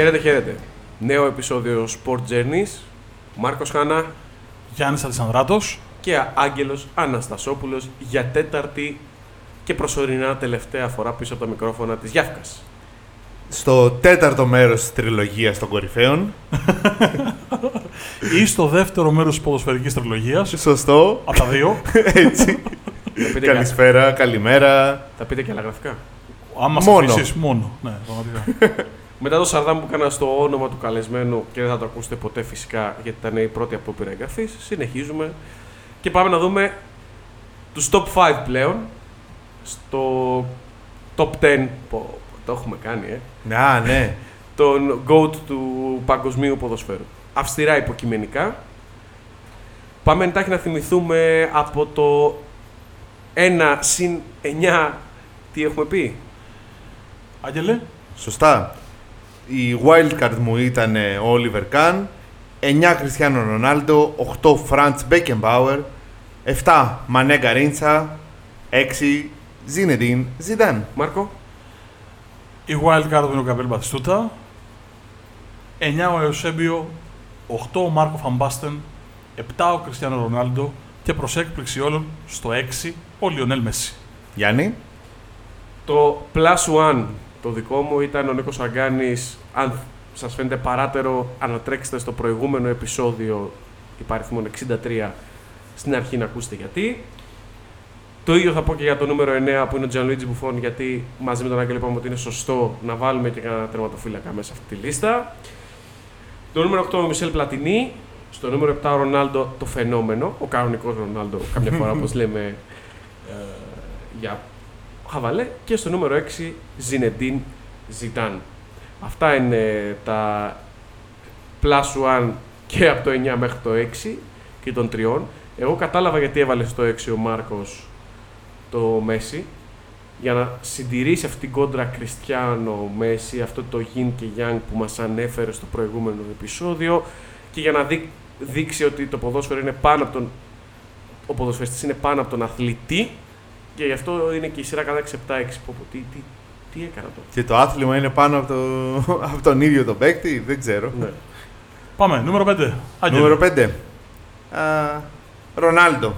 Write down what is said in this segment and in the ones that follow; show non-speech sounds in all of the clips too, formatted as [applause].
Χαίρετε, χαίρετε. Νέο επεισόδιο Sport Journeys. Μάρκος Χάνα Γιάννης Αλισανδράτος. και Άγγελος Αναστασόπουλος για τέταρτη και προσωρινά τελευταία φορά πίσω από τα μικρόφωνα της Γιάφκας. στο τέταρτο μέρος της τριλογίας των κορυφαίων. [laughs] Ή στο δεύτερο μέρος της ποδοσφαιρικής τριλογίας. Σωστό. Από τα δύο. [laughs] Έτσι. Θα πείτε, και, Καλησπέρα, καλημέρα. θα πείτε και άλλα γραφικά. Αν μας Μόνο. αφήσεις μόνο. Ναι, πραγματικά. [laughs] Μετά το σαρδάμ που έκανα στο όνομα του καλεσμένου και δεν θα το ακούσετε ποτέ φυσικά γιατί ήταν η πρώτη απόπειρα εγγραφής, συνεχίζουμε και πάμε να δούμε τους top 5 πλέον στο top 10 που το έχουμε κάνει, ε, Να, ναι. τον GOAT του παγκοσμίου ποδοσφαίρου. Αυστηρά υποκειμενικά. Πάμε εντάχει να θυμηθούμε από το 1 συν 9 τι έχουμε πει; Άγγελε. Σωστά. Η wildcard μου ήταν ε, ο Oliver Kahn, 9 Κριστιανό Ρονάλντο, 8 Franz Beckenbauer, 7 Μανέ Γκαρίντσα, 6 Ζίνεντιν Ζιντάν. Μάρκο. Η wildcard του είναι ο Καπέλ Μπατιστούτα. 9 ο Εωσέμπιο. 8 ο Μάρκο Φαμπάστεν. 7 ο Κριστιανό Ρονάλντο. Και προς έκπληξη όλων στο 6 ο Λιονέλ Μέση. Γιάννη. Το plus one το δικό μου ήταν ο Νίκος Αγκάνης. Αν σας φαίνεται παράτερο, ανατρέξτε στο προηγούμενο επεισόδιο υπαριθμών 63 στην αρχή να ακούσετε γιατί. Το ίδιο θα πω και για το νούμερο 9 που είναι ο Gianluigi Buffon γιατί μαζί με τον Άγγελο είπαμε ότι είναι σωστό να βάλουμε και ένα τερματοφύλακα μέσα σε αυτή τη λίστα. Το νούμερο 8 ο Μισελ Πλατινί. Στο νούμερο 7 ο Ρονάλντο το φαινόμενο, ο κανονικός Ρονάλντο, κάποια φορά όπως λέμε ε, για χαβαλέ. Και στο νούμερο 6 Ζινεντίν Ζιτάν. Αυτά είναι τα plus one και από το 9 μέχρι το 6 και των τριών. Εγώ κατάλαβα γιατί έβαλε στο 6 ο Μάρκος το Μέση για να συντηρήσει αυτή την κόντρα Κριστιανό Μέση, αυτό το Yin και Yang που μας ανέφερε στο προηγούμενο επεισόδιο και για να δει- δείξει ότι το ποδόσφαιρο είναι πάνω από τον ο ποδοσφαιριστής είναι πάνω από τον αθλητή και γι' αυτό είναι και η σειρά κατά 6-7-6. Πω, πω, τι, τι, τι έκανα τώρα. Και το άθλημα είναι πάνω από, το... [laughs] από τον ίδιο τον παίκτη, δεν ξέρω. Ναι. Πάμε, νούμερο 5. Άγγελε. Νούμερο 5. Ρονάλντο.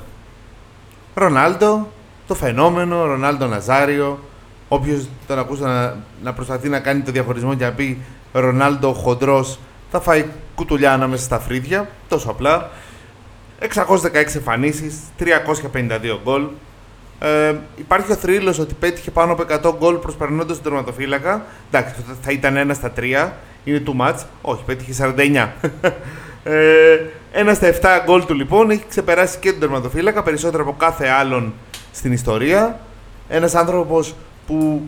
Ρονάλντο, το φαινόμενο, Ρονάλντο Ναζάριο. Όποιος τον ακούσει να, να προσπαθεί να κάνει το διαχωρισμό και να πει Ρονάλντο χοντρός, θα φάει κουτουλιά ανάμεσα στα φρύδια. Τόσο απλά. 616 εμφανίσεις, 352 γκολ. Ε, υπάρχει ο θρύλος ότι πέτυχε πάνω από 100 γκολ προσπερνώντας τον τερματοφύλακα. Εντάξει, θα- θα ήταν ένα στα 3, είναι too much. Όχι, πέτυχε 49. [laughs] ε, ένα στα 7 γκολ του λοιπόν έχει ξεπεράσει και τον τερματοφύλακα περισσότερο από κάθε άλλον στην ιστορία. Ένας άνθρωπος που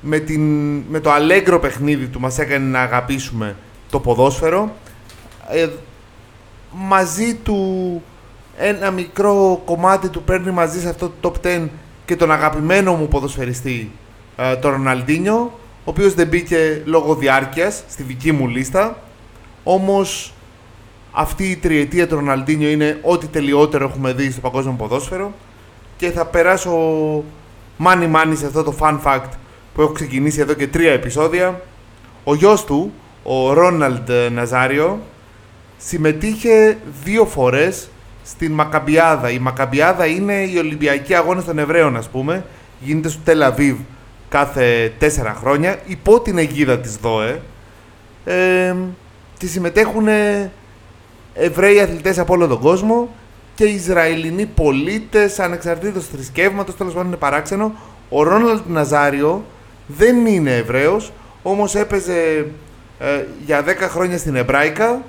με, την, με το αλέγκρο παιχνίδι του μας έκανε να αγαπήσουμε το ποδόσφαιρο. Ε, μαζί του ένα μικρό κομμάτι του παίρνει μαζί σε αυτό το top 10 και τον αγαπημένο μου ποδοσφαιριστή, ε, τον Ροναλντίνιο, ο οποίος δεν μπήκε λόγω διάρκειας στη δική μου λίστα. Όμως αυτή η τριετία του Ροναλντίνιο είναι ό,τι τελειότερο έχουμε δει στο παγκόσμιο ποδόσφαιρο και θα περάσω μάνι μάνι σε αυτό το fun fact που έχω ξεκινήσει εδώ και τρία επεισόδια. Ο γιος του, ο Ρόναλντ Ναζάριο, συμμετείχε δύο φορές στην Μακαμπιάδα. Η Μακαμπιάδα είναι οι Ολυμπιακοί Αγώνες των Εβραίων, ας πούμε. Γίνεται στο Τελαβίβ κάθε τέσσερα χρόνια, υπό την αιγίδα της ΔΟΕ. Ε, και συμμετέχουν Εβραίοι αθλητές από όλο τον κόσμο και Ισραηλινοί πολίτες ανεξαρτήτως θρησκεύματος, τέλος πάντων είναι παράξενο. Ο Ρόναλντ Ναζάριο δεν είναι Εβραίος, όμως έπαιζε ε, για 10 χρόνια στην Εβράικα,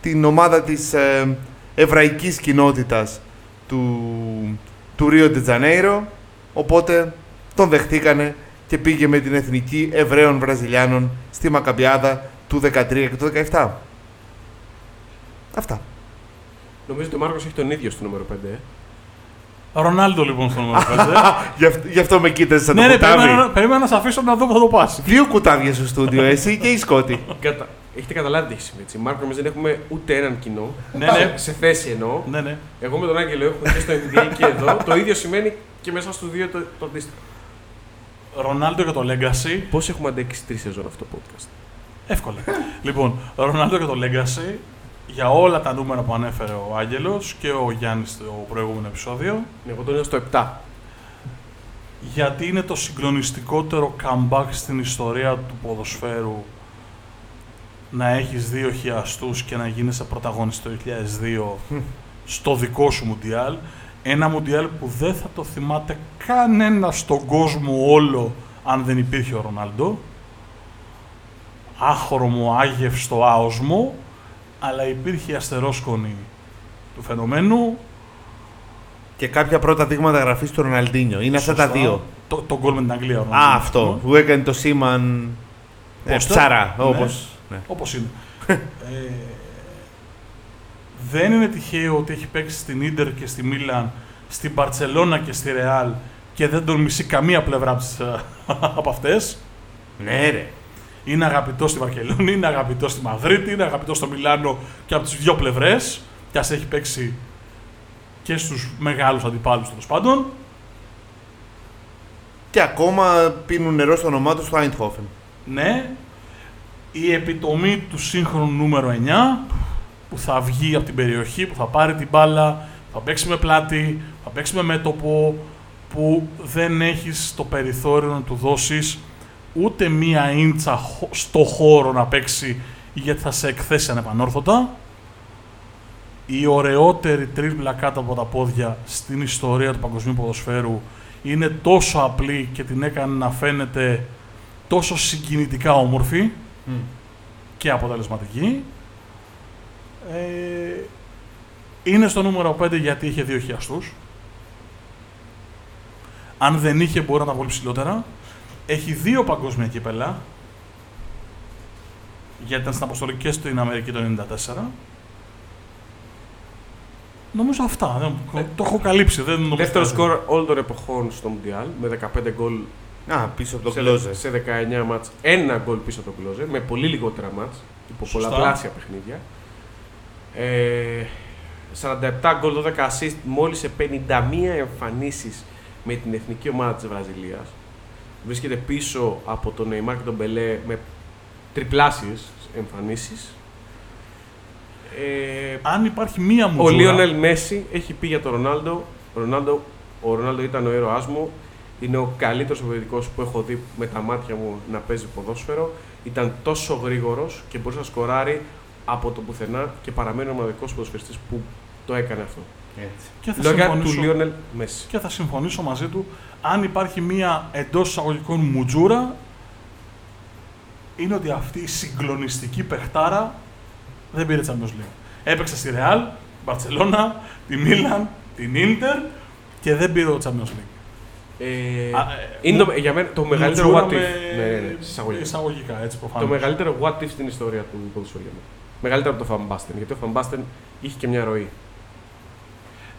την ομάδα της ε, εβραϊκής κοινότητας του, του Ρίο Τζανέιρο, οπότε τον δεχτήκανε και πήγε με την εθνική Εβραίων Βραζιλιάνων στη Μακαμπιάδα του 13 και του 17. Αυτά. Νομίζω ότι ο Μάρκος έχει τον ίδιο στο νούμερο 5. Ε. Ρονάλντο λοιπόν στο νούμερο 5. [laughs] Γι' αυτό, γι' αυτό με κοίταζες σαν ναι, το ναι, κουτάβι. περίμενα, περίμενα να σε αφήσω να δω που θα το πας. Δύο κουτάβια στο στούντιο, εσύ και η Σκότη. Κατα... Έχετε καταλάβει τι έχει συμβεί. έτσι. Μάρκο, εμεί δεν έχουμε ούτε έναν κοινό. Ναι, ναι. Σε, σε θέση εννοώ. Ναι, ναι. Εγώ με τον Άγγελο έχουμε και στο NBA και εδώ. το ίδιο σημαίνει και μέσα στου δύο το, το αντίστοιχο. Ρονάλντο για το Legacy. Πώς έχουμε αντέξει τρεις σεζόν αυτό το podcast; Εύκολα. λοιπόν, Ρονάλντο και το Legacy για όλα τα νούμερα που ανέφερε ο Άγγελος και ο Γιάννης στο προηγούμενο επεισόδιο. Εγώ τον είδα στο 7. Γιατί είναι το συγκλονιστικότερο comeback στην ιστορία του ποδοσφαίρου να έχεις δύο χιαστούς και να γίνεσαι πρωταγωνιστής το 2002 στο δικό σου Μουντιάλ. Ένα Μουντιάλ που δεν θα το θυμάται κανένα στον κόσμο όλο αν δεν υπήρχε ο Ρονάλντο. Άχρωμο, άγευστο, άοσμο, αλλά υπήρχε η αστερόσκονη του φαινομένου. Και κάποια πρώτα δείγματα γραφής του Ροναλντίνιο. Είναι αυτά τα Σωστά. δύο. Το, το γκολ με την Αγγλία. ο Α, Ρονάλντο. αυτό. Που έκανε το Σίμαν. Ε, Πόστερ. ψάρα, Ναι. όπως. Ναι. Όπως είναι. ε, δεν είναι τυχαίο ότι έχει παίξει στην Ίντερ και στη Μίλαν, στην Μπαρτσελώνα και στη Ρεάλ και δεν τον μισεί καμία πλευρά από, τις, ε, [laughs] από αυτές. Ναι, ρε. Είναι αγαπητό στη Βαρκελόνη, είναι αγαπητό στη Μαδρίτη, είναι αγαπητό στο Μιλάνο και από τις δύο πλευρές και ας έχει παίξει και στους μεγάλους αντιπάλους τέλος πάντων. Και ακόμα πίνουν νερό στο όνομά τους στο Άιντχόφεν. Ναι, η επιτομή του σύγχρονου νούμερο 9 που θα βγει από την περιοχή, που θα πάρει την μπάλα, θα παίξει με πλάτη, θα παίξει με μέτωπο, που δεν έχεις το περιθώριο να του δώσεις ούτε μία ίντσα χω- στο χώρο να παίξει γιατί θα σε εκθέσει ανεπανόρθωτα. Η ωραιότερη τρίπλα κάτω από τα πόδια στην ιστορία του παγκοσμίου ποδοσφαίρου είναι τόσο απλή και την έκανε να φαίνεται τόσο συγκινητικά όμορφη και αποτελεσματική. Ε, είναι στο νούμερο 5 γιατί είχε δύο χιαστούς. Αν δεν είχε μπορεί να τα βγάλει ψηλότερα. Έχει δύο παγκόσμια κύπελα. Γιατί ήταν στην αποστολή και στην Αμερική το 1994. Νομίζω αυτά. Δεν, το έχω καλύψει. Δεν νομίζω Δεύτερο κάτι. σκορ όλων των εποχών στο Μουντιάλ με 15 γκολ Α, πίσω από το σε, κλόζε. σε 19 μάτς. Ένα γκολ πίσω από το Κλόζε με πολύ λιγότερα μάτς υπό Σωστά. πολλαπλάσια παιχνίδια. Ε, 47 γκολ, 12 assist μόλις σε 51 εμφανίσεις με την εθνική ομάδα της Βραζιλίας. Βρίσκεται πίσω από τον Neymar και τον Μπελέ με τριπλάσιες εμφανίσεις. Ε, Αν υπάρχει μία μου ο Λίονελ Μέση έχει πει για τον Ρονάλντο. Ο Ρονάλντο, ο Ρονάλντο ήταν ο ήρωάς μου. Είναι ο καλύτερος επιθετικός που έχω δει με τα μάτια μου να παίζει ποδόσφαιρο. Ήταν τόσο γρήγορος και μπορούσε να σκοράρει από το πουθενά και παραμένει ο μοναδικός ποδοσφαιριστής που το έκανε αυτό. Έτσι. και θα Λόγια του συμφωνήσω- Λίονελ Μέση. και θα συμφωνήσω μαζί του αν υπάρχει μία εντός εισαγωγικών μουτζούρα είναι ότι αυτή η συγκλονιστική παιχτάρα δεν πήρε Champions League. Έπαιξε στη Real, Μπαρτσελώνα, τη Μίλαν, την Ίντερ και δεν πήρε το Champions League. Ε, Α, ε, είναι μου- το, για μένα το μεγαλύτερο μουτζούρα what if. με- Ναι, ναι, ναι, εισαγωγικά. εισαγωγικά, έτσι Το προφανώς. μεγαλύτερο what if στην ιστορία του ποδοσφαίρου για μένα. Μεγαλύτερο από το Φαμπάστεν. Γιατί ο Φαμπάστεν είχε και μια ροή.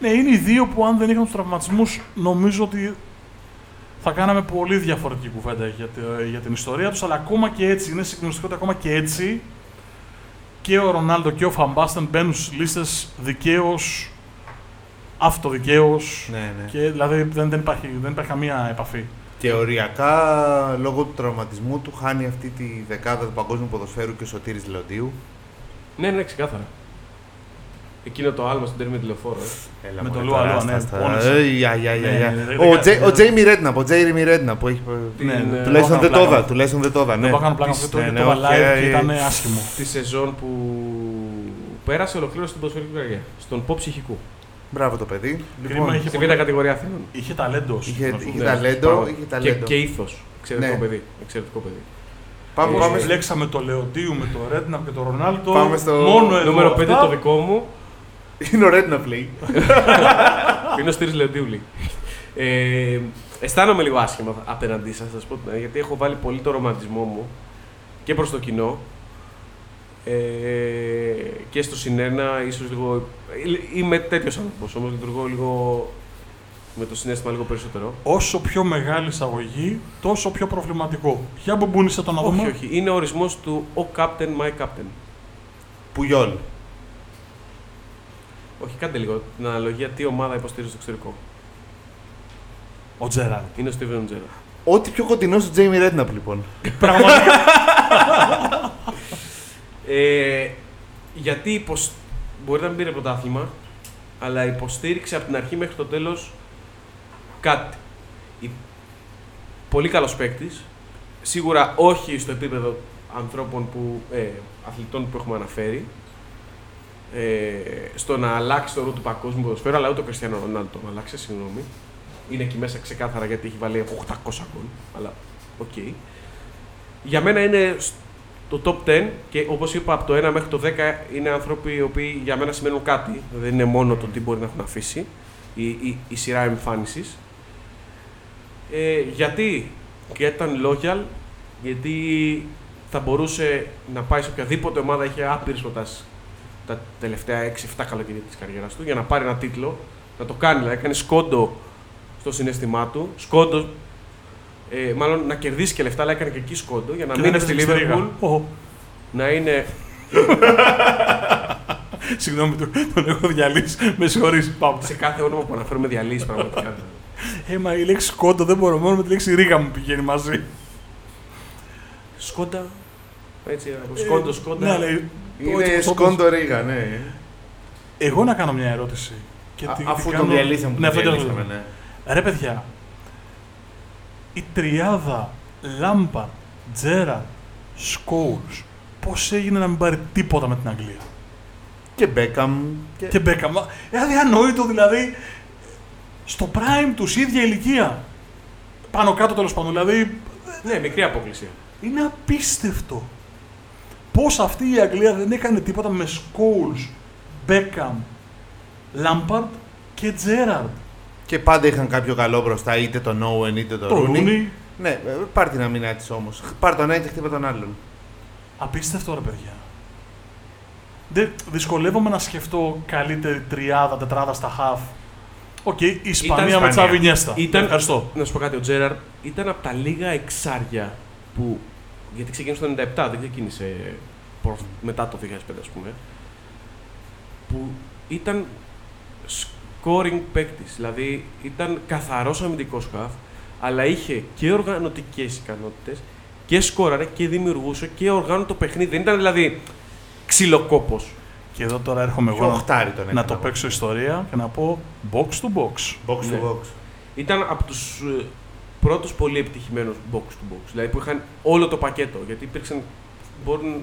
Ναι, είναι οι δύο που αν δεν είχαν τους τραυματισμούς, νομίζω ότι θα κάναμε πολύ διαφορετική κουβέντα για, τη- για την ιστορία τους. Αλλά ακόμα και έτσι, είναι συγκλονιστικό ότι ακόμα και έτσι και ο Ρονάλντο και ο Φαμπάστεν μπαίνουν στις λίστες δικαίως, αυτοδικαίως. Ναι, ναι. Και δηλαδή δεν, δεν, υπάρχει, δεν υπάρχει καμία επαφή. Και οριακά, λόγω του τραυματισμού του, χάνει αυτή τη δεκάδα του παγκόσμιου ποδοσφαίρου και ο Σωτήρης Λεοντίου. Ναι, ναι, ξεκάθαρα. Εκείνο το άλμα στον τέρμι τηλεφόρο. Ε. Έλα, Με μωρέ, το τώρα, Λουαλό, άστα, ναι, άστα. πόνεσε. Ε, για, για, για, Ναι, για. ναι, ναι, Ο δεν Τζέι- κα- Ο Τζέιμι Ρέντνα, ο Τζέιμι Ρέντνα που έχει. Την, Ναι, ναι. ε, Τουλάχιστον δεν κάνω το πλάκα. είδα, τουλάχιστον δεν το είδα, ναι. Δεν πάω να κάνω πλάκα Της- αυτό το, ναι, το ναι, είδα οκ, live και ε, ήταν άσχημο. τη σεζόν που πέρασε ολοκλήρωσε την ποδοσφαιρική καριέρα. Στον pop ψυχικού. Μπράβο το παιδί. Κρίμα, είχε Στη πολύ- β' κατηγορία Αθήνων. Είχε ταλέντος. Είχε- να σου είχε πω. Ναι, ταλέντο, πράγματι. είχε Και, ταλέντο. και ήθο. Εξαιρετικό Ναι. παιδί. Εξαιρετικό παιδί. Πάμε, Ε, πάμε, Πάμε στο- Λέξαμε το Λεοντίου με το Ρέντναμ και το Ρονάλτο. Πάμε στο Μόνο εδώ Νούμερο 5 αυτά. το δικό μου. Είναι ο Ρέντνα πλέει. [laughs] Είναι ο Στήρης Λεοντίουλη. Ε, αισθάνομαι λίγο άσχημα απέναντί σας, θα σας πω, την αλήθεια, γιατί έχω βάλει πολύ το ρομαντισμό μου και προς το κοινό ε, και στο συνένα, ίσως λίγο... Είμαι τέτοιος άνθρωπος, όμως λειτουργώ λίγο με το συνέστημα λίγο περισσότερο. Όσο πιο μεγάλη εισαγωγή, τόσο πιο προβληματικό. Για μπομπούνισε το να δούμε. Όχι, όχι. Είναι ο ορισμός του «Ο captain, my captain». Πουγιόλ. Όχι, κάντε λίγο την αναλογία τι ομάδα υποστηρίζει στο εξωτερικό. Ο Τζέραρντ. Είναι ο Steven Gerrard. Ό,τι πιο κοντινό στο Τζέιμι Ρέντναπ λοιπόν. Πραγματικά. [laughs] Ε, γιατί υποσ... μπορεί να μην πήρε πρωτάθλημα, αλλά υποστήριξε από την αρχή μέχρι το τέλος κάτι. Η... Πολύ καλός παίκτης. Σίγουρα όχι στο επίπεδο ανθρώπων που, ε, αθλητών που έχουμε αναφέρει. Ε, στο να αλλάξει το ρόλο του παγκόσμιου ποδοσφαίρου, αλλά ούτε ο Κριστιανό Ρονάλντο τον αλλάξει, συγγνώμη. Είναι εκεί μέσα ξεκάθαρα γιατί έχει βάλει 800 γκολ. Αλλά οκ. Για μένα είναι το top 10 και όπως είπα από το 1 μέχρι το 10 είναι άνθρωποι οι οποίοι για μένα σημαίνουν κάτι. Δεν είναι μόνο το τι μπορεί να έχουν αφήσει η, η, η σειρά εμφάνισης. Ε, γιατί; Και ήταν loyal, γιατί θα μπορούσε να πάει σε οποιαδήποτε ομάδα, είχε άπειρες προτάσεις τα τελευταία 6-7 καλοκαιρία της καριέρας του για να πάρει ένα τίτλο. Να το κάνει, δηλαδή έκανε σκόντο στο συνέστημά του. Σκόντο, ε, μάλλον να κερδίσεις και λεφτά, αλλά έκανε και εκεί σκόντο για να Και μείνεις δεν στη έφτασε στη Λίβερπουλ. Ρήγα. Ω, Να είναι. [laughs] Συγγνώμη, τον, τον έχω διαλύσει. Με συγχωρείς. Πάμε. σε κάθε όνομα που αναφέρουμε διαλύσει πραγματικά. Ε, μα η λέξη κόντο δεν μπορώ, μόνο με τη λέξη ρίγα μου πηγαίνει μαζί. Σκόντα. Έτσι, από σκόντο, σκόντα. Ναι, αλλά Είναι όπως- σκόντο ρίγα, ναι. Εγώ να κάνω μια ερώτηση. Και Α- τη- τη Αφού κάνω- τον διαλύσαμε, που Ναι, τον αυτό το διαλύσαμε, λέω. ναι. Ρε παιδιά, η τριάδα Λάμπαρ, Τζέρα, Σκόουλς, πώς έγινε να μην πάρει τίποτα με την Αγγλία; Και Μπέκαμ. Και... Και Μπέκαμ. Ε, αδιανόητο δηλαδή, στο prime τους, ίδια ηλικία. Πάνω κάτω τέλος πάντων, δηλαδή Ναι, μικρή απόκληση. είναι απίστευτο. Πώς αυτή η Αγγλία δεν έκανε τίποτα με Σκόουλς, Μπέκαμ, Λάμπαρντ και Τζέραρντ. Και πάντα είχαν κάποιο καλό μπροστά, είτε τον Owen είτε τον Το Rooney. Ρούνι, Ναι, ε, πάρ την αμυνά της όμως. Πάρ τον ένα και χτύπα τον άλλον. Απίστευτο ρε παιδιά. Δεν, δυσκολεύομαι να σκεφτώ καλύτερη τριάδα, τετράδα στα χαφ. Οκ, η Ισπανία με Ισπανία. Τσάβι Ινιέστα. Ήταν- Ευχαριστώ. Να σου πω κάτι, ο Τζέραρντ ήταν από τα λίγα εξάρια που. Γιατί ξεκίνησε το 97, δεν ξεκίνησε προ- μετά το 2005, ας πούμε. Που ήταν scoring παίκτης. Δηλαδή ήταν καθαρός αμυντικός χαφ, αλλά είχε και οργανωτικές ικανότητες και σκόραρε και δημιουργούσε και οργάνωσε το παιχνίδι. Δεν ήταν δηλαδή ξυλοκόπος. Και εδώ τώρα έρχομαι Και εγώ να, οχτάρι τον να έκανα το εγώ. παίξω ιστορία και να πω box to box. Box Ναι. to box. Ήταν από τους πρώτους πολύ επιτυχημένους box to box. Δηλαδή που είχαν όλο το πακέτο. Γιατί υπήρξαν. Μπορούν α,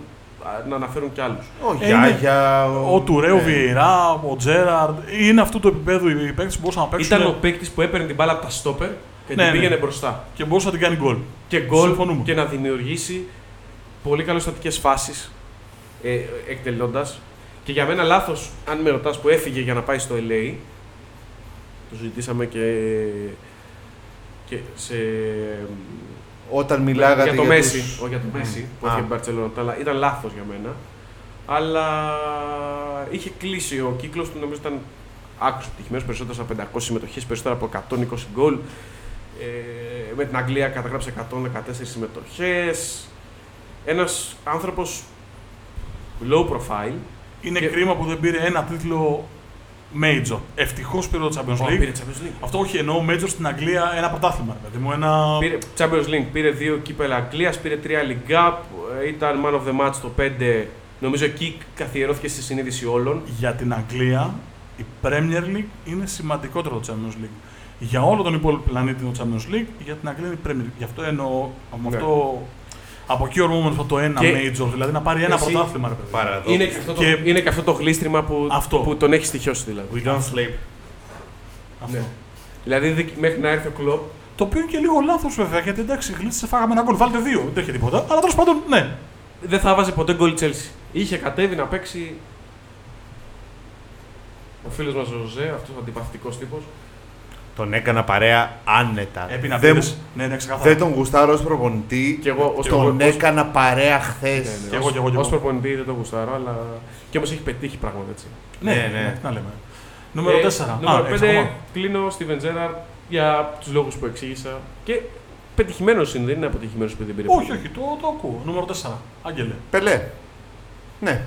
να αναφέρουν κι άλλους. Ο Ε, Γιάγια. Ο Τουρέο ναι. Βιεϊρά, ο Τζέραρντ, είναι αυτού του επίπεδου οι παίκτες που μπορούσαν να παίξουν Ήταν ο παίκτης που έπαιρνε την μπάλα από τα στόπερ και Ναι, την ναι. πήγαινε μπροστά. και μπορούσε να την κάνει γκολ. Και γκολ Συμφωνούμε. και να δημιουργήσει πολύ καλές στατικές φάσεις ε, εκτελώντας. Και για μένα λάθος, αν με ρωτάς, που έφυγε για να πάει στο LA. Το συζητήσαμε και, και σε. Όταν μιλάγατε για το για Μέση. τους- Όχι για το Μμ. Μέση που Α. έφυγε την Barcelona, αλλά ήταν λάθος για μένα. Αλλά είχε κλείσει ο κύκλος του, νομίζω ήταν άκουσα επιτυχημένος, περισσότερε από 500 συμμετοχές, περισσότερα από 120 γκολ. Ε, με την Αγγλία καταγράψε 114 συμμετοχές. Ένας άνθρωπος low profile. Είναι Και- κρίμα που δεν πήρε ένα τίτλο major. Ευτυχώς πήρε το Champions Ω, League. πήρε Champions League. Αυτό όχι, εννοώ major στην Αγγλία ένα πρωτάθλημα. ρε παιδί μου, ένα... Πήρε Champions League, πήρε δύο κύπελα Αγγλίας, πήρε τρία League Cup, ε, ήταν man of the match το 5. Νομίζω εκεί καθιερώθηκε στη συνείδηση όλων. Για την Αγγλία η Premier League είναι σημαντικότερο το Champions League. Για όλο τον υπόλοιπο πλανήτη είναι το Champions League, για την Αγγλία είναι η Premier League. Γι' αυτό εννοώ με Ναι. αυτό. Από εκεί ορμούμε αυτό το ένα Και- major, δηλαδή να πάρει ένα Εσύ- πρωτάθλημα. Ρε παιδί. Παραδόξου. Είναι και, αυτό το, Και- είναι και αυτό το γλίστριμα που, Αυτό. που τον έχει στοιχειώσει δηλαδή. We don't sleep. Αυτό. Ναι. Δηλαδή δι- μέχρι να έρθει ο κλοπ. Το οποίο είναι και λίγο λάθος βέβαια, γιατί εντάξει, γλίτσε, φάγαμε ένα γκολ, βάλτε δύο, δεν έχει τίποτα. Αλλά τέλος πάντων, ναι. Δεν θα βάζει ποτέ γκολ η Chelsea. Είχε κατέβει να παίξει. Ο φίλος μας ο Ζωζέ, αυτός ο αντιπαθητικός τύπος. Τον έκανα παρέα άνετα. Έπεινα δεν, πήρες. Ναι, ναι, ξεκάθαρα. δεν τον γουστάρω ως προπονητή. Και εγώ ως Και Τον έκανα παρέα χθες. Και εγώ, και εγώ, και Ω εγώ. προπονητή δεν το γουστάρω, αλλά. και όμως έχει πετύχει πράγματα έτσι. Ναι, Ναι, ναι, ναι. τι να λέμε. Νούμερο 4. Νούμερο 5 κλείνω Στίβεν Τζέραρντ για τους λόγους που εξήγησα. Και πετυχημένος είναι, δεν είναι αποτυχημένος που δεν πήρε. Όχι, όχι, το, το ακούω. Νούμερο 4. Άγγελε. Πελέ. Ναι.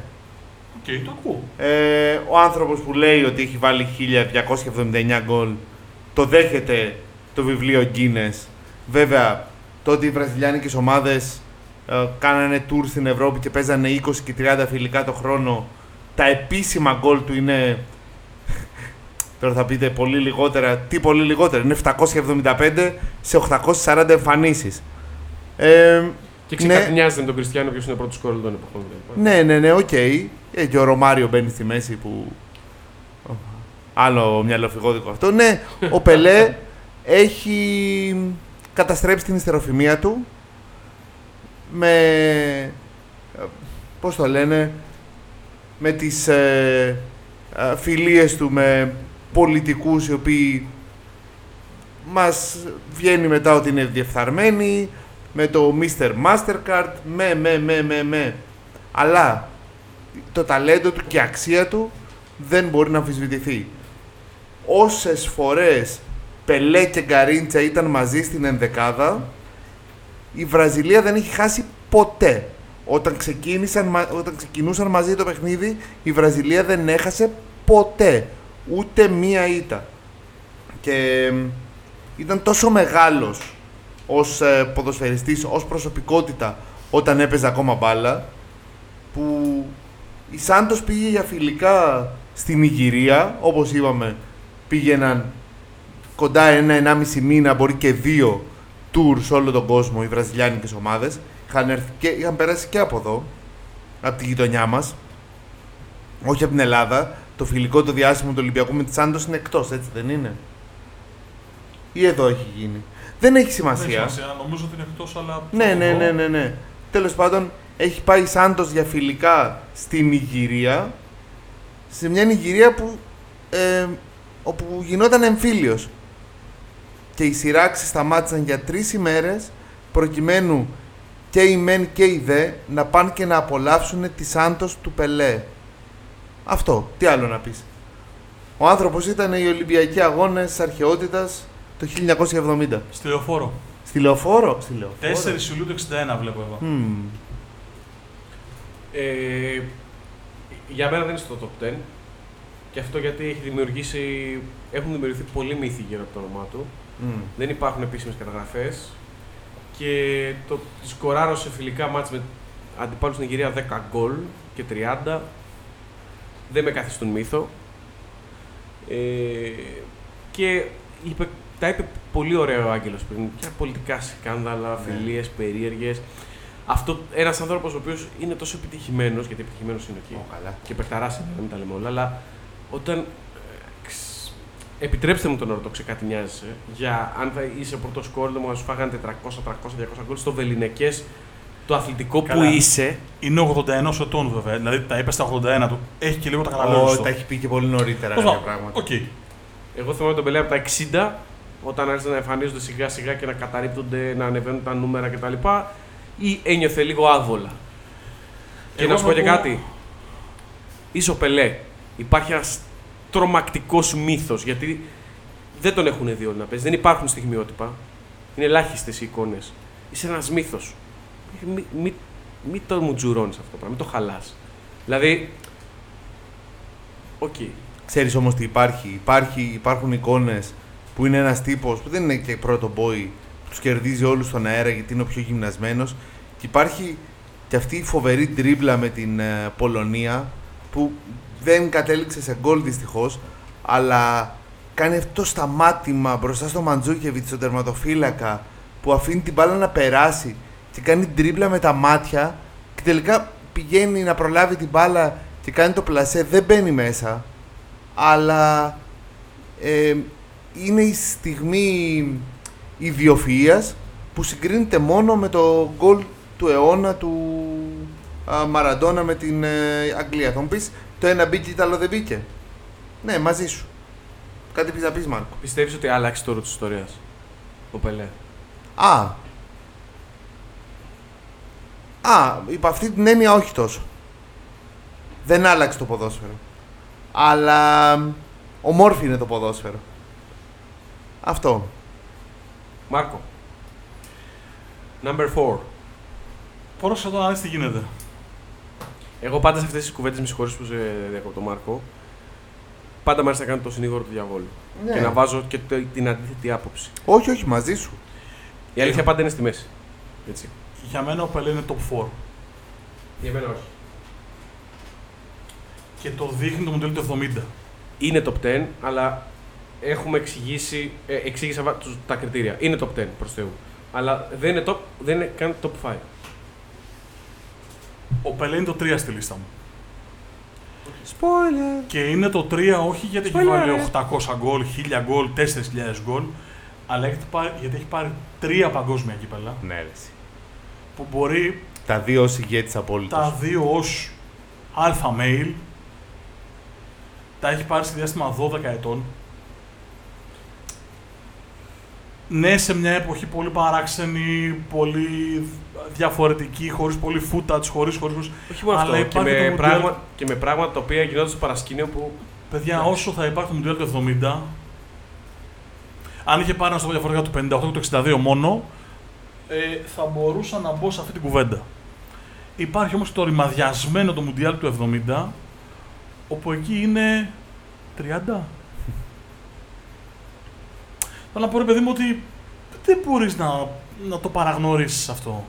Οκ, το ακούω. Ε, ο άνθρωπος που λέει ότι έχει βάλει 1279 γκολ το δέχεται το βιβλίο Guinness. Βέβαια, το ότι οι βραζιλιάνικες ομάδες ε, κάνανε tour στην Ευρώπη και παίζανε 20 και 30 φιλικά το χρόνο. Τα επίσημα γκολ του είναι. [laughs] Τώρα θα πείτε πολύ λιγότερα. Τι πολύ λιγότερα. Είναι 775 σε 840 εμφανίσεις. Ε, Και ναι. ξεκατινιάζεται με τον Κριστιανό ποιος είναι ο πρώτος σκόρερ όλων των εποχών. δηλαδή. ναι, ναι, ναι, οκ. Ε, και ο Ρωμάριο μπαίνει στη μέση που. Άλλο μυαλό φυγόδικο αυτό. Ναι, ο Πελέ έχει καταστρέψει την υστεροφημία του με. ε, Πώς το λένε, με τις ε, ε, φιλίες του με πολιτικούς οι οποίοι μας βγαίνει μετά ότι είναι διεφθαρμένοι, με το Mr. Mastercard, με, με, με, με, με. Αλλά το ταλέντο του και η αξία του δεν μπορεί να αμφισβητηθεί. Όσες φορές Πελέ και Γκαρίντσα ήταν μαζί στην ενδεκάδα, η Βραζιλία δεν έχει χάσει ποτέ. Όταν, ξεκίνησαν, μα- όταν ξεκινούσαν μαζί το παιχνίδι, η Βραζιλία δεν έχασε ποτέ. Ούτε μία ήττα. Και μ, ήταν τόσο μεγάλος ως ε, ποδοσφαιριστής, ως προσωπικότητα όταν έπαιζε ακόμα μπάλα που η Σάντος πήγε για φιλικά στην Ιγυρία, όπως είπαμε πήγαιναν κοντά ένα-ενάμιση μήνα, μπορεί και δύο tour σε όλο τον κόσμο οι βραζιλιάνικες ομάδες. Είχαν, έρθει και, είχαν περάσει και από εδώ, από τη γειτονιά μας, όχι από την Ελλάδα. Το φιλικό το διάσημο του Ολυμπιακού με τη Σάντος είναι εκτός, έτσι δεν είναι; Ή εδώ έχει γίνει; Δεν έχει Δεν έχει σημασία. σημασία. Νομίζω ότι είναι εκτός, αλλά. Ναι, ναι, ναι, ναι, ναι. Τέλος πάντων, έχει πάει Σάντος για φιλικά στην Ιγυρία, σε μια Ιγυρία που, ε, όπου γινόταν εμφύλιος. Και οι σειράξεις σταμάτησαν για τρεις ημέρες, προκειμένου και οι μεν και οι δε να πάνε και να απολαύσουν τη Σάντος του Πελέ. Αυτό. Τι άλλο να πεις. Ο άνθρωπος ήταν οι Ολυμπιακοί Αγώνες της Αρχαιότητας το 1970. Στη λεωφόρο. Στη Λεωφόρο; Στη Λεωφόρο. 4 Ιουλίου του 61 βλέπω εδώ. Μμμ. Ε, για μένα δεν είναι στο top 10. Και αυτό γιατί έχει δημιουργήσει, έχουν δημιουργηθεί πολλοί μύθοι γύρω από το όνομά του. Μμ. Δεν υπάρχουν επίσημες καταγραφές. Και το σκοράρω σε φιλικά μάτς με αντιπάλους στην Ιγυρία 10 γκολ και 30. Δεν με καθιστούν μύθο. Ε, και είπε, τα είπε πολύ ωραίο ο Άγγελος πριν. Ποια πολιτικά σκάνδαλα, Ναι. φιλίες, περίεργες. Αυτό ένας άνθρωπος ο οποίος είναι τόσο επιτυχημένος, γιατί επιτυχημένος είναι εκεί, Ω, καλά. και παιχταράς είναι, να μην τα λέμε όλα, αλλά όταν. ε, ξ- Επιτρέψτε μου το να ρωτώ, ξεκατηνιάζεσαι, για αν θα είσαι πρώτος σκόρ, μου να σου φάγανε 400, 300, 200 γκολ στο Βεληνικέ, το αθλητικό Καλά. που είσαι. Είναι 81 ετών βέβαια. Δηλαδή τα είπες στα 81 του. Έχει και λίγο τα Ω, καταλάβει. τα έχει πει και πολύ νωρίτερα Πώς κάποια να- πράγματα. Οκ. Εγώ θυμάμαι τον Πελέ από τα 60, όταν άρχισαν να εμφανίζονται σιγά σιγά και να καταρρύπτονται, να ανεβαίνουν τα νούμερα κτλ. Ή ένιωθε λίγο άβολα. Και Εγώ να σου πω θα και πω- κάτι. Είσαι ο Πελέ. Υπάρχει ένας τρομακτικός μύθος γιατί δεν τον έχουν δει όλοι να παίζει. Δεν υπάρχουν στιγμιότυπα. Είναι ελάχιστες οι εικόνες. Είσαι ένας μύθος. Μην μη, μη το μουτζουρώνεις αυτό το πράγμα, μην το χαλάς. Δηλαδή. Οκ. Ξέρεις όμως τι υπάρχει. υπάρχει υπάρχουν εικόνες που είναι ένας τύπος που δεν είναι και πρώτο boy, τους κερδίζει όλους στον αέρα γιατί είναι ο πιο γυμνασμένος και υπάρχει και αυτή η φοβερή τρίμπλα με την ε, Πολωνία που δεν κατέληξε σε γκολ δυστυχώς αλλά κάνει αυτό το σταμάτημα μπροστά στο Μαντζούκεβιτς, στον τερματοφύλακα που αφήνει την μπάλα να περάσει και κάνει τρίμπλα με τα μάτια και τελικά πηγαίνει να προλάβει την μπάλα και κάνει το πλασέ, δεν μπαίνει μέσα αλλά ε, είναι η στιγμή ιδιοφυΐας που συγκρίνεται μόνο με το γκολ του αιώνα του α, Μαραντόνα με την ε, Αγγλία. Θα μου πεις, το ένα μπήκε, το άλλο δεν μπήκε. Ναι, μαζί σου. Κάτι πεις να πεις, Μάρκο. Πιστεύεις ότι άλλαξε το όρο της ιστορίας ο Πελέ; Α. Α, υπ' αυτή την έννοια όχι τόσο. Δεν άλλαξε το ποδόσφαιρο. Αλλά ομόρφη είναι το ποδόσφαιρο. Αυτό. Μάρκο. Number 4. Πρόσεχε το να δεις τι γίνεται. Εγώ πάντα σε αυτές τις κουβέντες με συγχωρείς που σε διακόπτω, Μάρκο. Πάντα μου αρέσει να κάνω το συνήγορο του διαβόλου. Ναι. Και να βάζω και το- την αντίθετη άποψη. Όχι, όχι, μαζί σου. Η αλήθεια πάντα είναι στη μέση. Έτσι. Για μένα ο Πελέ είναι top 4. Για μένα όχι. Και το δείχνει το μοντέλο του 70. Είναι top 10, αλλά έχουμε εξηγήσει, ε, εξήγησα βα- τους- τα κριτήρια. Είναι top 10 προς Θεού. Αλλά δεν είναι, top, δεν είναι καν top 5. Ο Πελέ είναι το 3 στη λίστα μου. Spoiler. Και είναι το 3 όχι γιατί έχει Spoiler. βάλει 800 γκολ, 1000 γκολ, 4000 γκολ, αλλά έχει πάρει- γιατί έχει πάρει τρία παγκόσμια κύπελα Ναι, ρε. εσύ. που μπορεί Τα δύο ως ηγέτης απόλυτος. τα δύο ως αλφα mail τα έχει πάρει σε διάστημα 12 ετών. Ναι, σε μια εποχή πολύ παράξενη, πολύ διαφορετική, χωρίς πολύ footage, χωρίς, χωρίς, χωρίς. Όχι μόνο Αλλά αυτό, και υπάρχει με, το πράγμα, Mundial. και με πράγματα τα οποία γινόταν στο παρασκήνιο που Παιδιά, Εντάξει. όσο θα υπάρχει το Μουντιάλ του 70, αν είχε πάρει να στο πω διαφορετικά του 58 και του 62 μόνο, ε, θα μπορούσα να μπω σε αυτή την κουβέντα. Υπάρχει όμως το ρημαδιασμένο το Μουντιάλ του 70, όπου εκεί είναι 30. Θέλω να πω ρε παιδί μου ότι δεν μπορείς να, να το παραγνωρίσεις αυτό.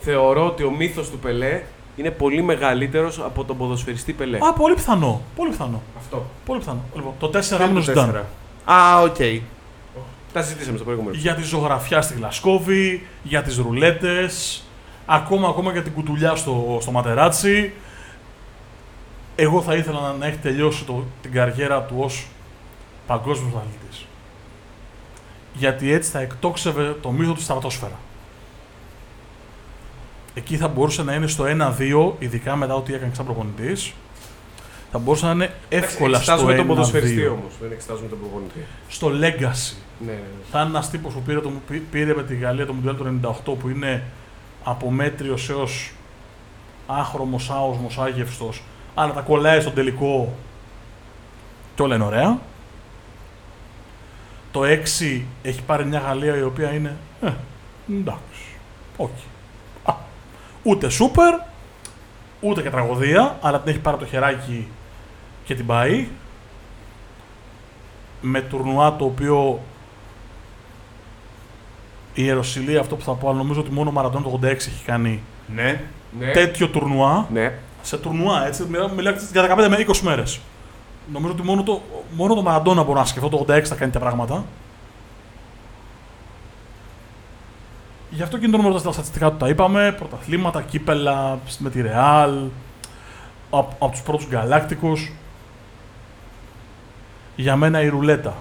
θεωρώ ότι ο μύθος του Πελέ είναι πολύ μεγαλύτερος από τον ποδοσφαιριστή Πελέ. Α, πολύ πιθανό. Πολύ πιθανό. Αυτό. Πολύ πιθανό. Λοιπόν, το 4 Ποιο είναι για μένα το Ζιντάν. τέσσερα; Α, οκ. Τα συζητήσαμε στο προηγούμενο. για τη ζωγραφιά στη Γλασκόβη, για τις ρουλέτες, ακόμα, ακόμα για την κουτουλιά στο, στο Ματεράτσι. Εγώ θα ήθελα να, να έχει τελειώσει το, την καριέρα του ως παγκόσμιος αθλητής. Γιατί έτσι θα εκτόξευε το μύθο του στρατόσφαιρα. Εκεί θα μπορούσε να είναι στο 1-2, ειδικά μετά ό,τι έκανε σαν προπονητής. Θα μπορούσε να είναι εύκολα στο 1-2. Εξετάζουμε τον ποδοσφαιριστή όμως, δεν εξετάζουμε τον προπονητή. Στο legacy. Ναι, ναι, ναι. Θα είναι ένας τύπος που πήρε, το, πή- πήρε με τη Γαλλία το Μουντιάλ του 98 που είναι από μέτριος έως άχρωμο, άοσμος, άγευστος, αλλά τα κολλάει στον τελικό και όλα είναι ωραία. Το 6 έχει πάρει μια Γαλλία η οποία είναι. Ε, εντάξει. Όχι. Α, ούτε σούπερ, ούτε και τραγωδία, αλλά την έχει πάρει από το χεράκι και την πάει. Με τουρνουά το οποίο η Ιεροσιλία, αυτό που θα πω, αλλά νομίζω ότι μόνο ο Μαραντών το 86 έχει κάνει Ναι. ναι. τέτοιο τουρνουά. ναι. Σε τουρνουά, έτσι. Μιλάω μιλάω για 15 με 20 μέρες. Νομίζω ότι μόνο το, μόνο το Μαραντόνα μπορώ να σκεφτώ το 86 θα κάνει τα πράγματα. Γι' αυτό και είναι το νούμερο στα στατιστικά του τα είπαμε. Πρωταθλήματα, κύπελα με τη Ρεάλ. Από, από τους πρώτους γκαλάκτικους. Για μένα η ρουλέτα.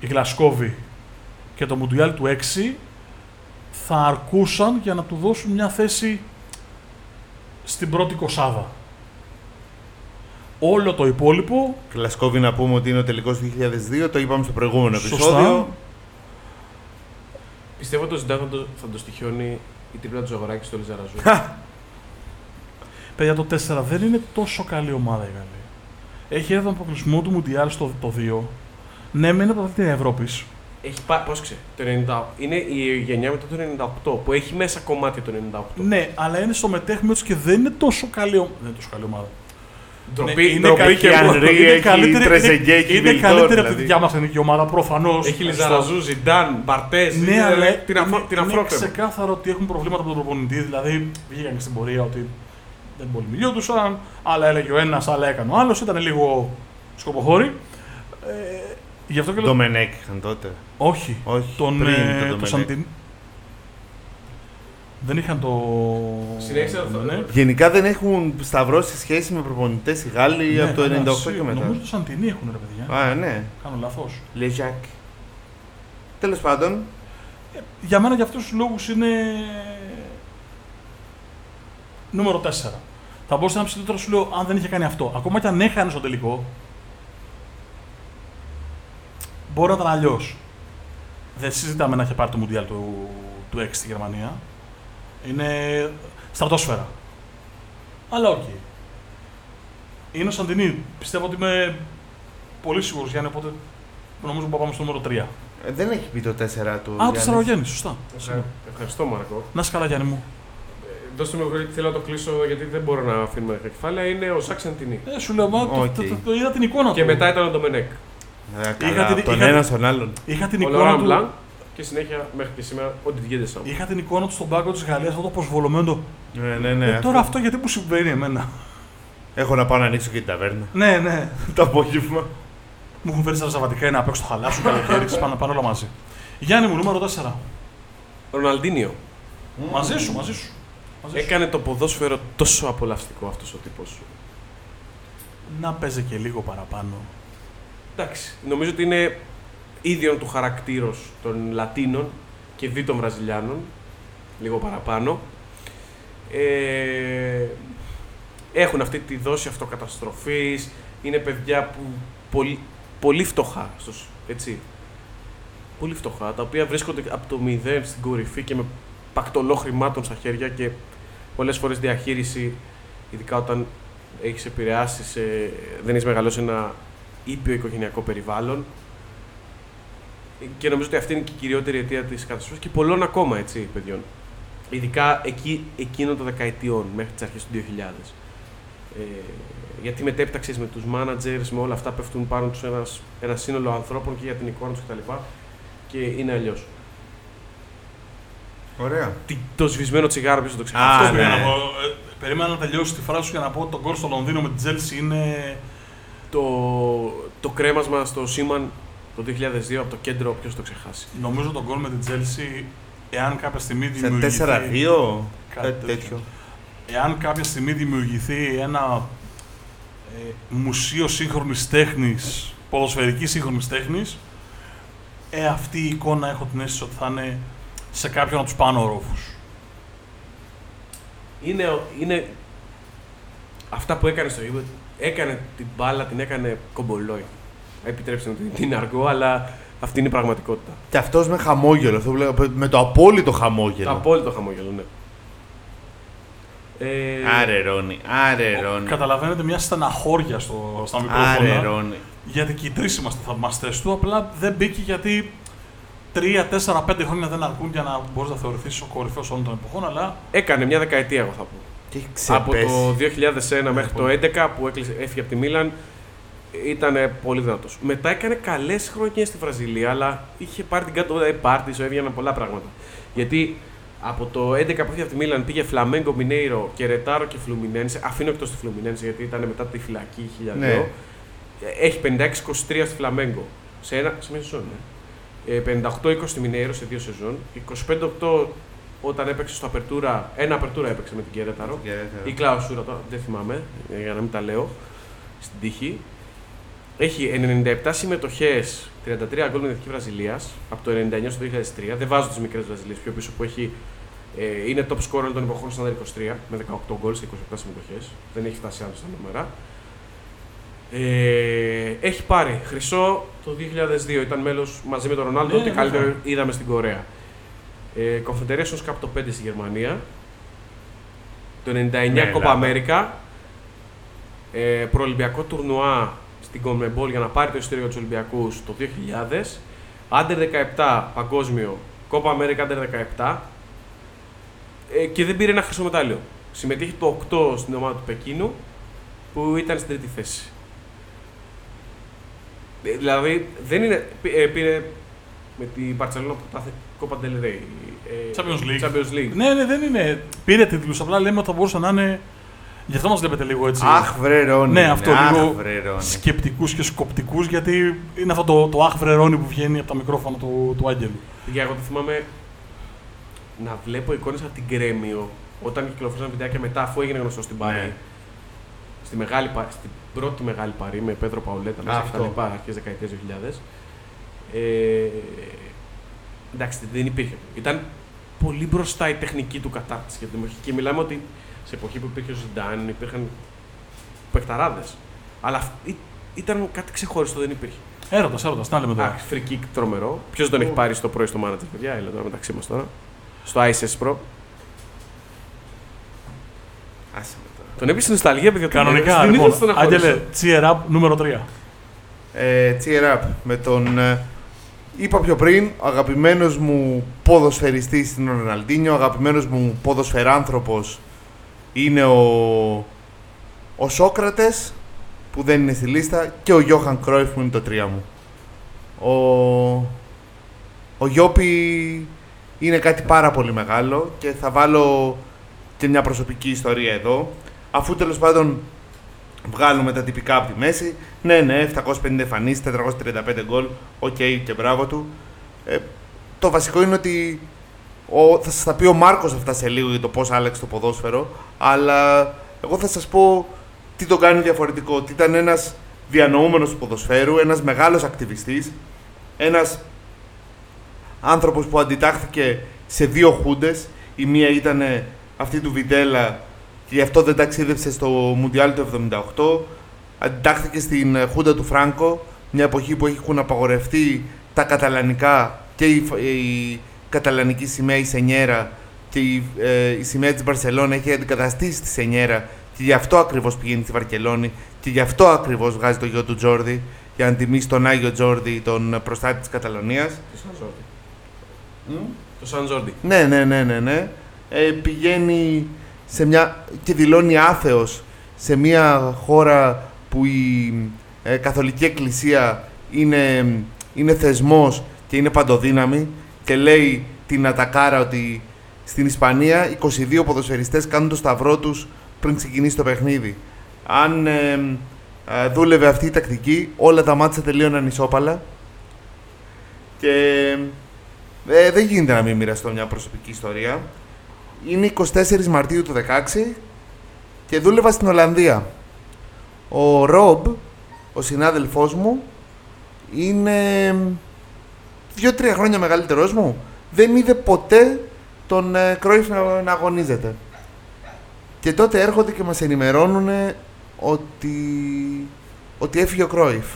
Η Γλασκόβη και το Μουντιάλ του 6 θα αρκούσαν για να του δώσουν μια θέση στην πρώτη κοσάδα. Όλο το υπόλοιπο, Κλασκόβι να πούμε ότι είναι ο τελικός του 2002, το είπαμε στο προηγούμενο Σωστά. επεισόδιο. Πιστεύω ότι το Ζιντάν θα το, θα το στοιχιώνει η τρίπλα του Ζαγοράκη στο Λιζαραζού. παιδιά το 4 δεν είναι τόσο καλή ομάδα η Γαλλία. Έχει έρθει τον αποκλεισμό του Μουντιάλ στο το 2. Ναι, μένει από την Ευρώπης. Έχει πάει, πώς ξέρει, το 90, είναι η γενιά μετά το 98 που έχει μέσα κομμάτι το 98. Ναι, αλλά είναι στο μετέχμιο του και δεν είναι τόσο καλή, ο- δεν είναι τόσο καλή ομάδα. Ντροπή, Ναι, είναι ντροπή καλή- και έχει εγώ. Ανρί, είναι έχει καλύτερη, Τρεζεγκέ, είναι, έχει είναι Βιλτόρ, καλύτερη από τη δηλαδή. δικιά μα εθνική ομάδα, προφανώς. Έχει Λιζαραζού, Ζιντάν, Μπαρτές. Ναι, αλλά την, αφρο, είναι, την είναι αφρόπευμα. ξεκάθαρο ότι έχουν προβλήματα με τον προπονητή. Δηλαδή, βγήκαν και στην πορεία ότι δεν πολύ μιλιόντουσαν, άλλα έλεγε ο ένας, άλλα έκανε ο άλλος. Ήταν λίγο σκοποχώρη. Ε, γι' αυτό και λέω. Ντομενέκ είχαν τότε. Όχι. Όχι, Τον, πριν ε, τον το Ντομενέκ. Σαντιν... Δεν είχαν το. Συνέχισε το αυτό. Ντομενέκ. Γενικά δεν έχουν σταυρώσει σχέση με προπονητές οι Γάλλοι Ναι, από το καλά, 98 σίγουρα. και μετά. Νομίζω το Σαντινί έχουν ρε παιδιά. Α, ναι. Κάνω λάθος. Λεζάκ. Τέλος πάντων, Για μένα για αυτούς τους λόγους είναι. Νούμερο 4. Θα μπορούσα να ψηλότερο σου λέω αν δεν είχε κάνει αυτό. Ακόμα και αν έχανε στο τελικό. Μπορεί να ήταν αλλιώς. Δεν συζητάμε να είχε πάρει το Μουντιάλ του, του 6 στη Γερμανία. Είναι στρατόσφαιρα. Αλλά οκ. Είναι ο Σαντινί. Πιστεύω ότι είμαι πολύ σίγουρος Γιάννη, οπότε νομίζω που πάμε στο νούμερο 3. ε, δεν έχει πει το 4 του. Α, το Γιάννης. Σαραγέννη, σωστά. Ευχα- Ευχαριστώ, Μάρκο. Να είσαι καλά, Γιάννη μου. Ε, Δώστε μου γιατί θέλω να το κλείσω γιατί δεν μπορώ να αφήνουμε τα κεφάλαια. Είναι ο Ζακ Σαντινί. Ε, σου λέω, μα, το, Οκ. το, το, το είδα την εικόνα Και του. μετά ήταν ο Ντομενέκ. Ε, καλά, Είχα την- από τον είχα- ένα στον άλλον. Είχα την, Ο εικόνα Λοράν του, Μπλαν και συνέχεια μέχρι και σήμερα ο Didier Deschamps. είχα την εικόνα του στον πάγκο της Γαλλίας, αυτό το προσβολωμένο. Ναι, ναι, ναι. Ε, αυτό. τώρα αυτό γιατί μου συμβαίνει εμένα. Έχω να πάω να ανοίξω και την ταβέρνα. ναι, ναι. το απόγευμα. Μου έχουν φέρει στα Σαββατικά να παίξω το χαλάσου, καλοκαίρι, τις πάνε, πάνε όλα μαζί. Γιάννη μου, νούμερο 4. Ροναλντίνιο. Μαζί σου, μαζί σου. Μαζί σου. Έκανε το ποδόσφαιρο τόσο απολαυστικό αυτός ο τύπος. Να παίζει και λίγο παραπάνω. Εντάξει. Νομίζω ότι είναι ίδιον του χαρακτήρος των Λατίνων και δι των Βραζιλιάνων. Λίγο παραπάνω. Ε, έχουν αυτή τη δόση αυτοκαταστροφής. Είναι παιδιά που πολύ, πολύ φτωχά, στους, έτσι. Πολύ φτωχά, τα οποία βρίσκονται από το μηδέν στην κορυφή και με πακτολό χρημάτων στα χέρια και πολλές φορές διαχείριση, ειδικά όταν έχεις επηρεάσει, σε, δεν έχεις μεγαλώσει ένα ήπιο οικογενειακό περιβάλλον. Και νομίζω ότι αυτή είναι και η κυριότερη αιτία της καταστροφής και πολλών ακόμα έτσι παιδιών. Ειδικά εκεί, εκείνων των δεκαετιών, μέχρι τις αρχές του 2000. Ε, γιατί μετέπειτα ξέρεις, με τους managers, με όλα αυτά πέφτουν πάνω τους ένας, ένα σύνολο ανθρώπων και για την εικόνα τους κτλ. Και είναι αλλιώς. Ωραία. Το σβησμένο τσιγάρο, ποιο το Α, ξεχάσει. Αυτό πήγα ναι. να πω. Ε, περίμενα να τελειώσει τη φράση σου για να πω ότι το γκολ στο Λονδίνο με την Τσέλσι είναι. Το, το κρέμασμα στο Σίμαν το 2002 από το κέντρο, ποιος το ξεχάσει; Νομίζω το γκολ με την Τσέλσι, εάν κάποια στιγμή Σε δημιουργηθεί. 4-2. Κάτι Κάτι τέτοιο. τέτοιο. Εάν κάποια στιγμή δημιουργηθεί ένα ε, μουσείο σύγχρονης τέχνης, ποδοσφαιρικής σύγχρονης τέχνης, ε, αυτή η εικόνα έχω την αίσθηση ότι θα είναι σε κάποιον από τους πάνω ορόφου. είναι, είναι αυτά που έκανε στο γήπεδο. Έκανε την μπάλα, την έκανε κομπολόι. Επιτρέψτε μου την- την αργό, αλλά αυτή είναι η πραγματικότητα. Και αυτός με χαμόγελο. Αυτό που λέω, με το απόλυτο Το χαμόγελο. απόλυτο χαμόγελο, ναι. Ε, Άρε Ρόνι, άρε Ρόνι. Καταλαβαίνετε μια στεναχώρια στο, στα Άρε μικρόφωνα. Ρόνι. Γιατί και οι τρεις είμαστε θαυμαστές του, απλά δεν μπήκε γιατί 3-4-5 χρόνια δεν αρκούν για να μπορείς να θεωρηθείς ο κορυφαίος όλων των εποχών, αλλά Έκανε μια δεκαετία, εγώ θα πω. Και έχει Από ξεπέσει. το 2001 μέχρι το 2011 που έκλεισε, έφυγε από τη Μίλαν, ήταν πολύ δυνατός. Μετά έκανε καλές χρονιές στη Βραζιλία, αλλά είχε πάρει την κάτω ε, πάρτι, σου έβγαιναν πολλά πράγματα. Γιατί από το 11 που έφυγε από τη Μίλαν πήγε Φλαμέγκο, Μινέιρο και Ρετάρο και Φλουμινένσε. Αφήνω εκτός τη Φλουμινένσε γιατί ήταν μετά τη φυλακή 1002. Ναι. Έχει 56-23 στη Φλαμέγκο σε, ένα, σε μια σεζόν. Ναι. Ε, 58-20 στη Μινέιρο σε δύο σεζόν. 25-8 όταν έπαιξε στο Απερτούρα. Ένα Απερτούρα έπαιξε με την Κέρεταρο. Ή Κλάουσούρα τώρα, δεν θυμάμαι, ε, για να μην τα λέω στην τύχη. Έχει 97 συμμετοχές, 33 γκολ με την Εθνική Βραζιλίας από το 99 στο 2003. Δεν βάζω τις μικρές Βραζιλίες πιο πίσω που έχει. Ε, είναι top scorer όλων των εποχών στα 23 με 18 γκολ σε 27 συμμετοχές. Δεν έχει φτάσει άλλο στα νούμερα. Ε, έχει πάρει χρυσό το 2002. Ήταν μέλος μαζί με τον Ρονάλντο. Ναι, ότι βέβαια. καλύτερο είδαμε στην Κορέα. Ε, Confederations Cup το 5 στη Γερμανία. Το 99 Ναι, Copa Ελλάδα. America. Ε, προολυμπιακό τουρνουά στην Conmebol για να πάρει το εισιτήριο για τους Ολυμπιακούς το 2000. Under 17 παγκόσμιο Copa America Under 17. Ε, και δεν πήρε ένα χρυσό μετάλλιο. Συμμετείχε το 8 στην ομάδα του Πεκίνου που ήταν στην τρίτη θέση. Ε, δηλαδή δεν είναι. πή- ε, πήρε με την Παρσελόνα που τα Copa del Rey. ε, Champions League. Champions League. Ναι, ναι, δεν είναι. Πήρε τίτλους. Απλά λέμε ότι θα μπορούσε να είναι. Γι' αυτό μας βλέπετε λίγο έτσι. Αχ, βρε Ρόνι. Ναι, αυτό Αχ, λίγο βρε Ρόνι. Σκεπτικούς και σκοπτικούς, γιατί είναι αυτό το, το αχ βρερόνι που βγαίνει από τα μικρόφωνα του, του Άγγελου. Για εγώ το θυμάμαι να βλέπω εικόνες από την Κρέμιο όταν κυκλοφορούσαν βιντεάκια μετά, αφού έγινε γνωστό στην Πάρη. Ναι. Στη μεγάλη, Πα- στην πρώτη μεγάλη Παρή με Πέτρο Παουλέτα μέσα Αυτό. στα λοιπά, αρχές δεκαετίας 2000. Ε, εντάξει, δεν υπήρχε. Ήταν πολύ μπροστά η τεχνική του κατάρτιση για την εποχή. Και μιλάμε ότι σε εποχή που υπήρχε ο Ζιντάν υπήρχαν παιχταράδες. Αλλά αυ- ή- ήταν κάτι ξεχωριστό, δεν υπήρχε. Έρωτας, έρωτας, να λέμε τώρα. Εντάξει, free kick τρομερό. Ποιος τον έχει πάρει στο πρωί στο manager, παιδιά, έλα τώρα μεταξύ μας τώρα. Στο ISS Pro. Άσε με τώρα. Τον έπεισε στην νοσταλγία, παιδιά. τον Κανονικά, έδωσε. Δεν λοιπόν. ήθελα να Άγγελε, χωρίσω. cheer up νούμερο 3. Ε, cheer up με τον. Ε, είπα πιο πριν, ο αγαπημένος μου ποδοσφαιριστής είναι ο Ροναλντίνιο, ο αγαπημένος μου ποδοσφαιράνθρωπος είναι ο, ο Σόκρατες, που δεν είναι στη λίστα, και ο Γιόχαν Κρόιφ που είναι το τρία μου. Ο, ο Γιόπι είναι κάτι πάρα πολύ μεγάλο και θα βάλω και μια προσωπική ιστορία εδώ. Αφού τέλος πάντων βγάλουμε τα τυπικά από τη μέση, ναι, ναι, 750 εμφανίσεις, 435 γκολ, οκ και μπράβο του. Ε, το βασικό είναι ότι ο, θα σας τα πει ο Μάρκος αυτά σε λίγο για το πώς άλλαξε το ποδόσφαιρο, αλλά εγώ θα σας πω τι τον κάνει διαφορετικό. Ότι ήταν ένας διανοούμενος του ποδοσφαίρου, ένας μεγάλος ακτιβιστής, ένας άνθρωπος που αντιτάχθηκε σε δύο χούντες. Η μία ήταν αυτή του Βιντέλα και γι' αυτό δεν ταξίδευσε στο Μουντιάλ του 78. Αντιτάχθηκε στην χούντα του Φράγκο, μια εποχή που έχουν απαγορευτεί τα καταλανικά και η, η καταλανική σημαία η Σενιέρα και η, ε, η σημαία της Μπαρσελόνα έχει αντικαταστήσει τη Σενιέρα και γι' αυτό ακριβώς πηγαίνει στη Βαρκελόνη και γι' αυτό ακριβώς βγάζει το γιο του Τζόρδι για να τιμήσει τον Άγιο Τζόρδι, τον προστάτη της Καταλωνίας. Το Σαν Ζόρντι. Το Σαν Ζόρντι. Ναι, ναι, ναι, ναι, ναι. Ε, πηγαίνει σε μια... και δηλώνει άθεος σε μια χώρα που η ε, Καθολική Εκκλησία είναι, είναι θεσμός και είναι παντοδύναμη και λέει την Ατακάρα ότι στην Ισπανία 22 ποδοσφαιριστές κάνουν το σταυρό τους πριν ξεκινήσει το παιχνίδι. Αν ε, ε, δούλευε αυτή η τακτική, όλα τα μάτια τελείωναν ισόπαλα και ε, δεν γίνεται να μην μοιραστώ μια προσωπική ιστορία. Είναι 24 Μαρτίου του 16 και δούλευα στην Ολλανδία. Ο Ρομπ, ο συνάδελφός μου, είναι δύο-τρία χρόνια μεγαλύτερός μου. Δεν είδε ποτέ τον ε, Κρόιφ να, να αγωνίζεται. Και τότε έρχονται και μας ενημερώνουν ότι, ότι έφυγε ο Κρόιφ.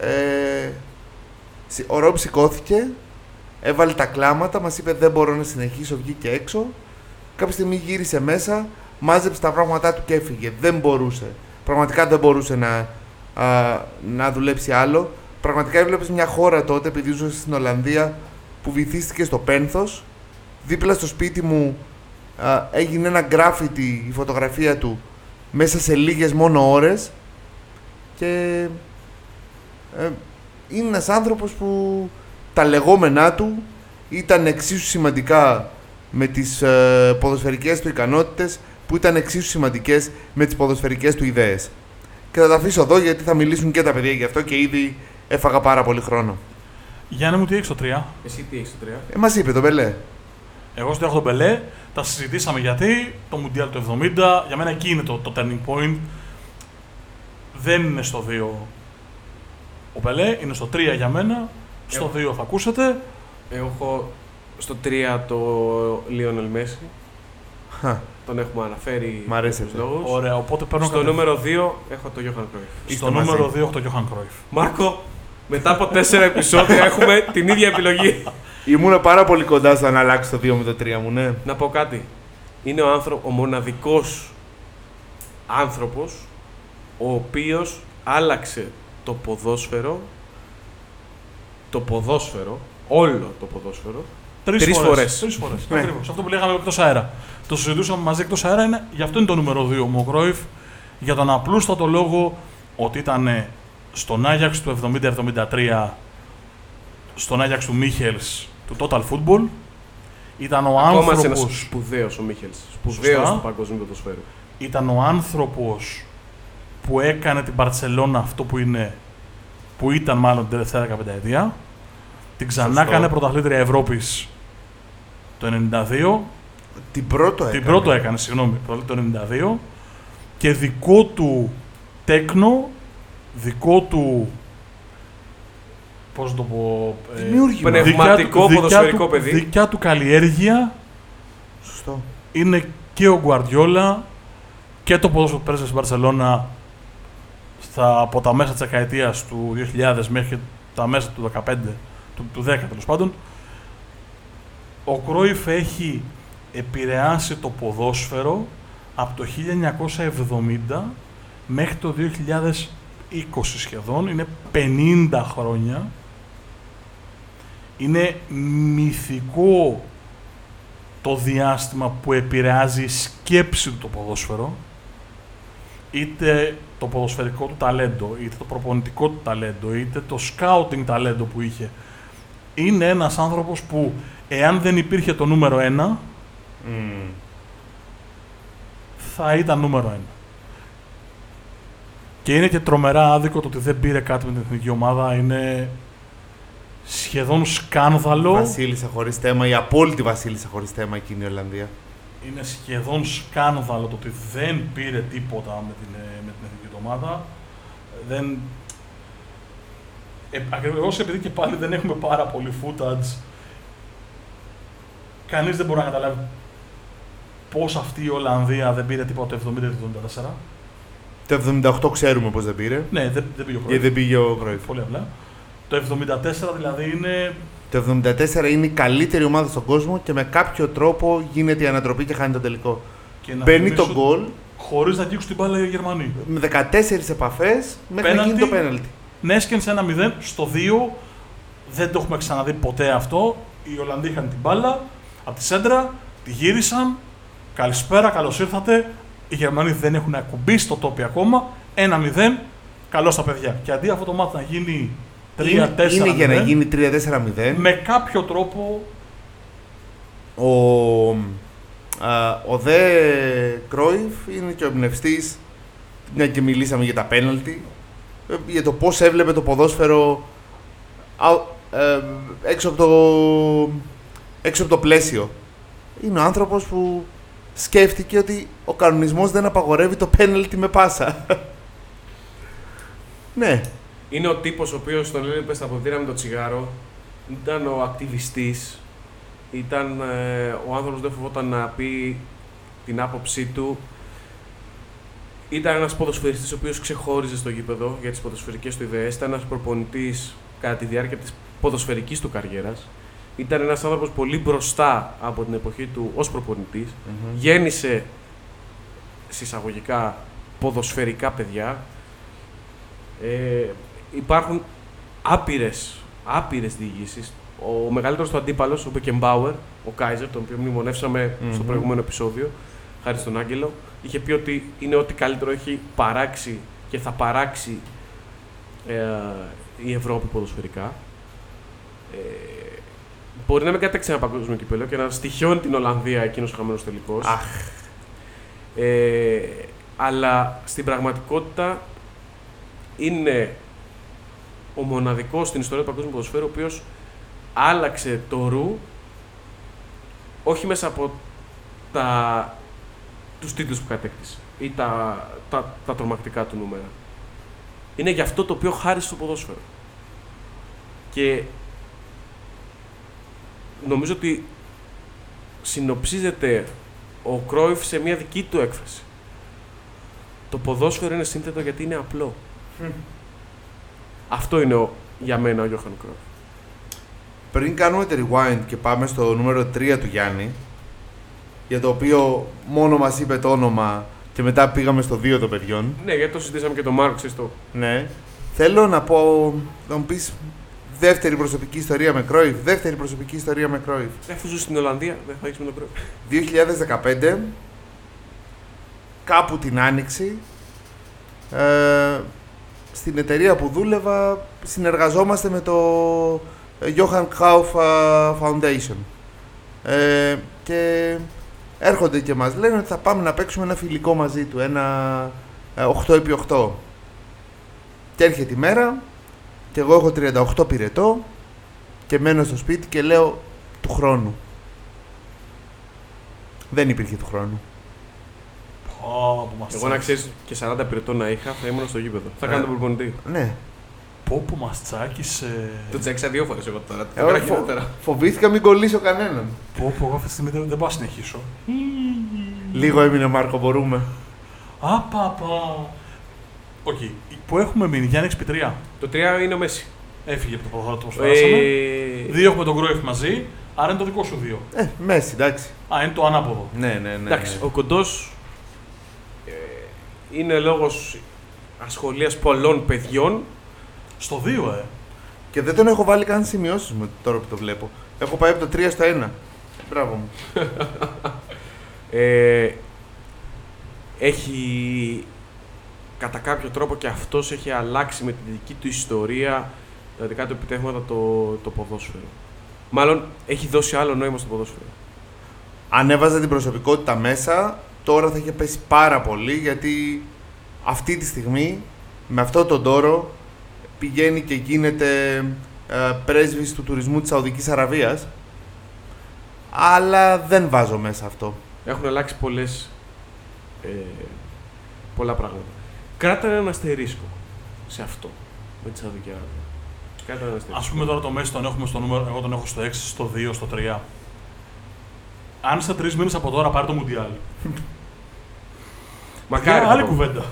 Ε, σι- ο Ρομπ σηκώθηκε, έβαλε τα κλάματα, μας είπε δεν μπορώ να συνεχίσω, βγήκε έξω. Κάποια στιγμή γύρισε μέσα, μάζεψε τα πράγματά του και έφυγε. Δεν μπορούσε. Πραγματικά δεν μπορούσε να, α, να δουλέψει άλλο. Πραγματικά έβλεπες μια χώρα τότε, επειδή ζούσε στην Ολλανδία, που βυθίστηκε στο πένθος. Δίπλα στο σπίτι μου α, έγινε ένα γκράφιτι η φωτογραφία του μέσα σε λίγες μόνο ώρες και ε, είναι ένας άνθρωπος που τα λεγόμενά του ήταν εξίσου σημαντικά με τις ε, ποδοσφαιρικές του ικανότητες που ήταν εξίσου σημαντικές με τις ποδοσφαιρικές του ιδέες. Και θα τα αφήσω εδώ γιατί θα μιλήσουν και τα παιδιά γι' αυτό και ήδη έφαγα πάρα πολύ χρόνο. Γιάννη μου, τι έχεις το 3. Εσύ τι έχεις το 3. Ε, μας είπε το Μπελέ. Εγώ στο έχω τον Πελέ, τα συζητήσαμε γιατί το Μουντιάλ του 70, για μένα εκεί είναι το, το turning point. Δεν είναι στο 2 ο Πελέ, είναι στο 3 για μένα. Στο 2 θα ακούσετε. Εγώ έχω στο 3 το Λίονελ Μέση. Χα, Τον έχουμε αναφέρει Μ' αρέσει για τους αυτό. λόγους. Ωραία, οπότε παίρνω Στο κατευθείαν- νούμερο 2 έχω το Johan Cruyff. Είστε στο νούμερο μαζί. 2 έχω το Johan Cruyff. Μάρκο, μετά από 4 επεισόδια έχουμε την ίδια επιλογή. [laughs] Ήμουν πάρα πολύ κοντά στο να αλλάξει το 2 με το 3 μου, ναι. Να πω κάτι. Είναι ο, άνθρω... ο μοναδικός άνθρωπος ο οποίος άλλαξε το ποδόσφαιρο το ποδόσφαιρο, όλο το ποδόσφαιρο Τρεις, Τρεις φορές. φορές. Τρεις φορές. Ναι. Ακριβώς. Αυτό που λέγαμε εκτός αέρα. Το συζητούσαμε μαζί εκτός αέρα, είναι, γι' αυτό είναι το νούμερο 2 μου ο Κρόιφ. Για τον απλούστατο λόγο ότι ήταν στον Άγιαξ του 70-73, στον Άγιαξ του Μίχελς του Total Football. Ήταν ο ακόμα σε άνθρωπος, ένας σπουδαίος ο Μίχελς σπουδαίος Σωστά. του παγκοσμίου ποδοσφαίρου ήταν ο άνθρωπος που έκανε την Μπαρτσελώνα αυτό που είναι, που ήταν μάλλον την τελευταία 15 ετία. Την ξανά Σωστό. έκανε πρωταθλήτρια Ευρώπης το 92 Την πρώτο έκανε. Την πρώτο έκανε, συγγνώμη, το 92 και δικό του τέκνο, δικό του. Πώς να το πω. ε, Δημιούργημα. Πνευμα- Πνευματικό ποδοσφαιρικό του, παιδί. Δικιά του καλλιέργεια Σωστό. είναι και ο Γκουαρδιόλα και το ποδόσφαιρο που πέρασε στην Μπαρσελόνα στα, από τα μέσα της δεκαετίας του 2000 μέχρι τα μέσα του 15, του, του 10 τέλος πάντων. Ο Κρόιφ έχει επηρεάσει το ποδόσφαιρο από το 1970 μέχρι το 2020 σχεδόν. Είναι 50 χρόνια. Είναι μυθικό το διάστημα που επηρεάζει η σκέψη του το ποδόσφαιρο. Είτε το ποδοσφαιρικό του ταλέντο, είτε το προπονητικό του ταλέντο, είτε το scouting ταλέντο που είχε. Είναι ένας άνθρωπος που, εάν δεν υπήρχε το νούμερο ένα, Μμμ. θα ήταν νούμερο ένα. Και είναι και τρομερά άδικο το ότι δεν πήρε κάτι με την εθνική ομάδα. Είναι σχεδόν σκάνδαλο. Βασίλισσα χωρίς θέμα, η απόλυτη Βασίλισσα χωρίς θέμα εκείνη η Ολλανδία. Είναι σχεδόν σκάνδαλο το ότι δεν πήρε τίποτα με την, ε, με την εθνική του ομάδα. Δεν... Ε, ακριβώς επειδή και πάλι δεν έχουμε πάρα πολύ footage, κανείς δεν μπορεί να καταλάβει πώς αυτή η Ολλανδία δεν πήρε τίποτα το 70-74. Το 78 ξέρουμε πώς δεν πήρε. Ναι, δεν, δεν πήγε ο Γιατί Κρόιφ. δεν πήγε ο Κρόιφ. Πολύ απλά. Το 74 δηλαδή είναι Το 74 είναι η καλύτερη ομάδα στον κόσμο και με κάποιο τρόπο γίνεται η ανατροπή και χάνει το τελικό. και να Μπαίνει το θυμίσω, γκολ χωρίς να αγγίξουν την μπάλα οι Γερμανοί. με 14 επαφές μέχρι να γίνει Πέναλτι. το πέναλτι. Νέσκεν σε 1-0, στο 2 δεν το έχουμε ξαναδεί ποτέ αυτό. Οι Ολλανδοί είχαν την μπάλα από τη σέντρα, τη γύρισαν. Καλησπέρα, καλώς ήρθατε. Οι Γερμανοί δεν έχουν ακουμπήσει το τόπι ακόμα. 1-0, καλώς τα παιδιά. Και αντί αυτό το μάτι να γίνει 3-4-0, Είναι, είναι για να γίνει 3-4-0. με κάποιο τρόπο Ο, α, ο δε Κρόιφ είναι και ο εμπνευστής, μια και μιλήσαμε για τα πέναλτι, ε, για το πώς έβλεπε το ποδόσφαιρο α, ε, έξω, από το, έξω από το πλαίσιο. Είναι ο άνθρωπος που σκέφτηκε ότι ο κανονισμός δεν απαγορεύει το πέναλτι με πάσα. [laughs] ναι, Είναι ο τύπος ο οποίος τον έβλεπε στα ποτήρια με το τσιγάρο. Ήταν ο ακτιβιστής. Ήταν ε, ο άνθρωπος που δεν φοβόταν να πει την άποψή του. Ήταν ένας ποδοσφαιριστής ο οποίος ξεχώριζε στο γήπεδο για τις ποδοσφαιρικές του ιδέες. Ήταν ένας προπονητής κατά τη διάρκεια της ποδοσφαιρικής του καριέρας. Ήταν ένας άνθρωπος πολύ μπροστά από την εποχή του ως προπονητής. Γέννησε συσσαγωγικά ποδοσφαιρικά παιδιά. Ε, υπάρχουν άπειρες, άπειρες διηγήσεις. Ο μεγαλύτερος του αντίπαλος, ο Μπεκεμπάουερ, ο Κάιζερ, τον οποίο μνημονεύσαμε στο Μμμ. προηγούμενο επεισόδιο, χάρη στον Άγγελο, είχε πει ότι είναι ό,τι καλύτερο έχει παράξει και θα παράξει ε, η Ευρώπη ποδοσφαιρικά. Ε, μπορεί να μην κατέξει ένα παγκόσμιο κυπέλο και να στοιχιώνει την Ολλανδία εκείνος ο χαμένος τελικός. Αχ. Ε, αλλά στην πραγματικότητα είναι ο μοναδικός στην ιστορία του παγκόσμιου ποδοσφαίρου ο οποίος άλλαξε το ρου όχι μέσα από τα, τους τίτλους που κατέκτησε ή τα, τα, τα τρομακτικά του νούμερα. Είναι για αυτό το οποίο χάρισε στο ποδόσφαιρο. Και νομίζω ότι συνοψίζεται ο Κρόιφ σε μια δική του έκφραση. Το ποδόσφαιρο είναι σύνθετο γιατί είναι απλό. Αυτό είναι ο, για μένα ο Γιώχαν Κρόιφ. Πριν κάνουμε το rewind και πάμε στο νούμερο 3 του Γιάννη, για το οποίο μόνο μας είπε το όνομα και μετά πήγαμε στο 2 των παιδιών. Ναι, γιατί το συζητήσαμε και το Μάρκο, ξέρεις το. Ναι. Θέλω να πω, να μου πεις δεύτερη προσωπική ιστορία με Κρόιφ, δεύτερη προσωπική ιστορία με Κρόιφ. Αφού ζούσε στην Ολλανδία, δεν θα έχεις με τον Κρόιφ. 2015, κάπου την Άνοιξη, ε, στην εταιρεία που δούλευα συνεργαζόμαστε με το ε, Johann Kauf ε, Foundation. Ε, και έρχονται και μας λένε ότι θα πάμε να παίξουμε ένα φιλικό μαζί του, ένα ε, 8x8. Και έρχεται η μέρα και εγώ έχω 38 πυρετό και μένω στο σπίτι και λέω του χρόνου. Δεν υπήρχε του χρόνου. Πω, που μας Εγώ να τσάκισε. ξέρεις και 40 πυρετών να είχα, θα ήμουν στο γήπεδο. Θα Ε. κάνω τον προπονητή. Ναι. Πω που μας τσάκισε. Το τσέξα δύο φορές εγώ τώρα. Εγώ Τώρα φο- χειρότερα. φοβήθηκα μην κολλήσω κανέναν. Πω που εγώ αυτή τη στιγμή δεν, δεν πάω να συνεχίσω. Λίγο έμεινε Μάρκο, μπορούμε. Α, πα, πα. Οκ. Που έχουμε μείνει, Γιάννης XP3. Το 3 είναι ο Μέση. Έφυγε από το ποδόσφαιρο που περάσαμε. Ε, Δύο έχουμε τον Κρόιφ μαζί, άρα είναι το δικό σου δύο. Ε, Μέση, εντάξει. Α, είναι το ανάποδο. Ναι, ναι, ναι. Εντάξει, ο κοντός είναι λόγος ασχολίας πολλών παιδιών. Στο δύο, ε. Και δεν τον έχω βάλει καν σημειώσεις μου τώρα που το βλέπω. Έχω πάει από το 3 στο 1. Μπράβο μου. [laughs] Ε, έχει κατά κάποιο τρόπο και αυτός έχει αλλάξει με τη δική του ιστορία, τα δικά του επιτεύγματα το, το ποδόσφαιρο. Μάλλον έχει δώσει άλλο νόημα στο ποδόσφαιρο. Αν έβαζε την προσωπικότητα μέσα, τώρα θα είχε πέσει πάρα πολύ γιατί αυτή τη στιγμή με αυτό τον τόρο πηγαίνει και γίνεται ε, πρέσβης του τουρισμού της Σαουδικής Αραβίας αλλά δεν βάζω μέσα αυτό. Έχουν αλλάξει πολλές, ε, πολλά πράγματα. Κράτα ένα αστερίσκο σε αυτό με τη Σαουδική Αραβία. Κράτα ένα αστερίσκο. Α πούμε τώρα το Μέση τον έχουμε στο νούμερο, εγώ τον έχω στο 6, στο 2, στο 3. Αν σε τρεις μήνες από τώρα πάρει το Μουντιάλ. [laughs] Μακάρι. άλλη να το- κουβέντα.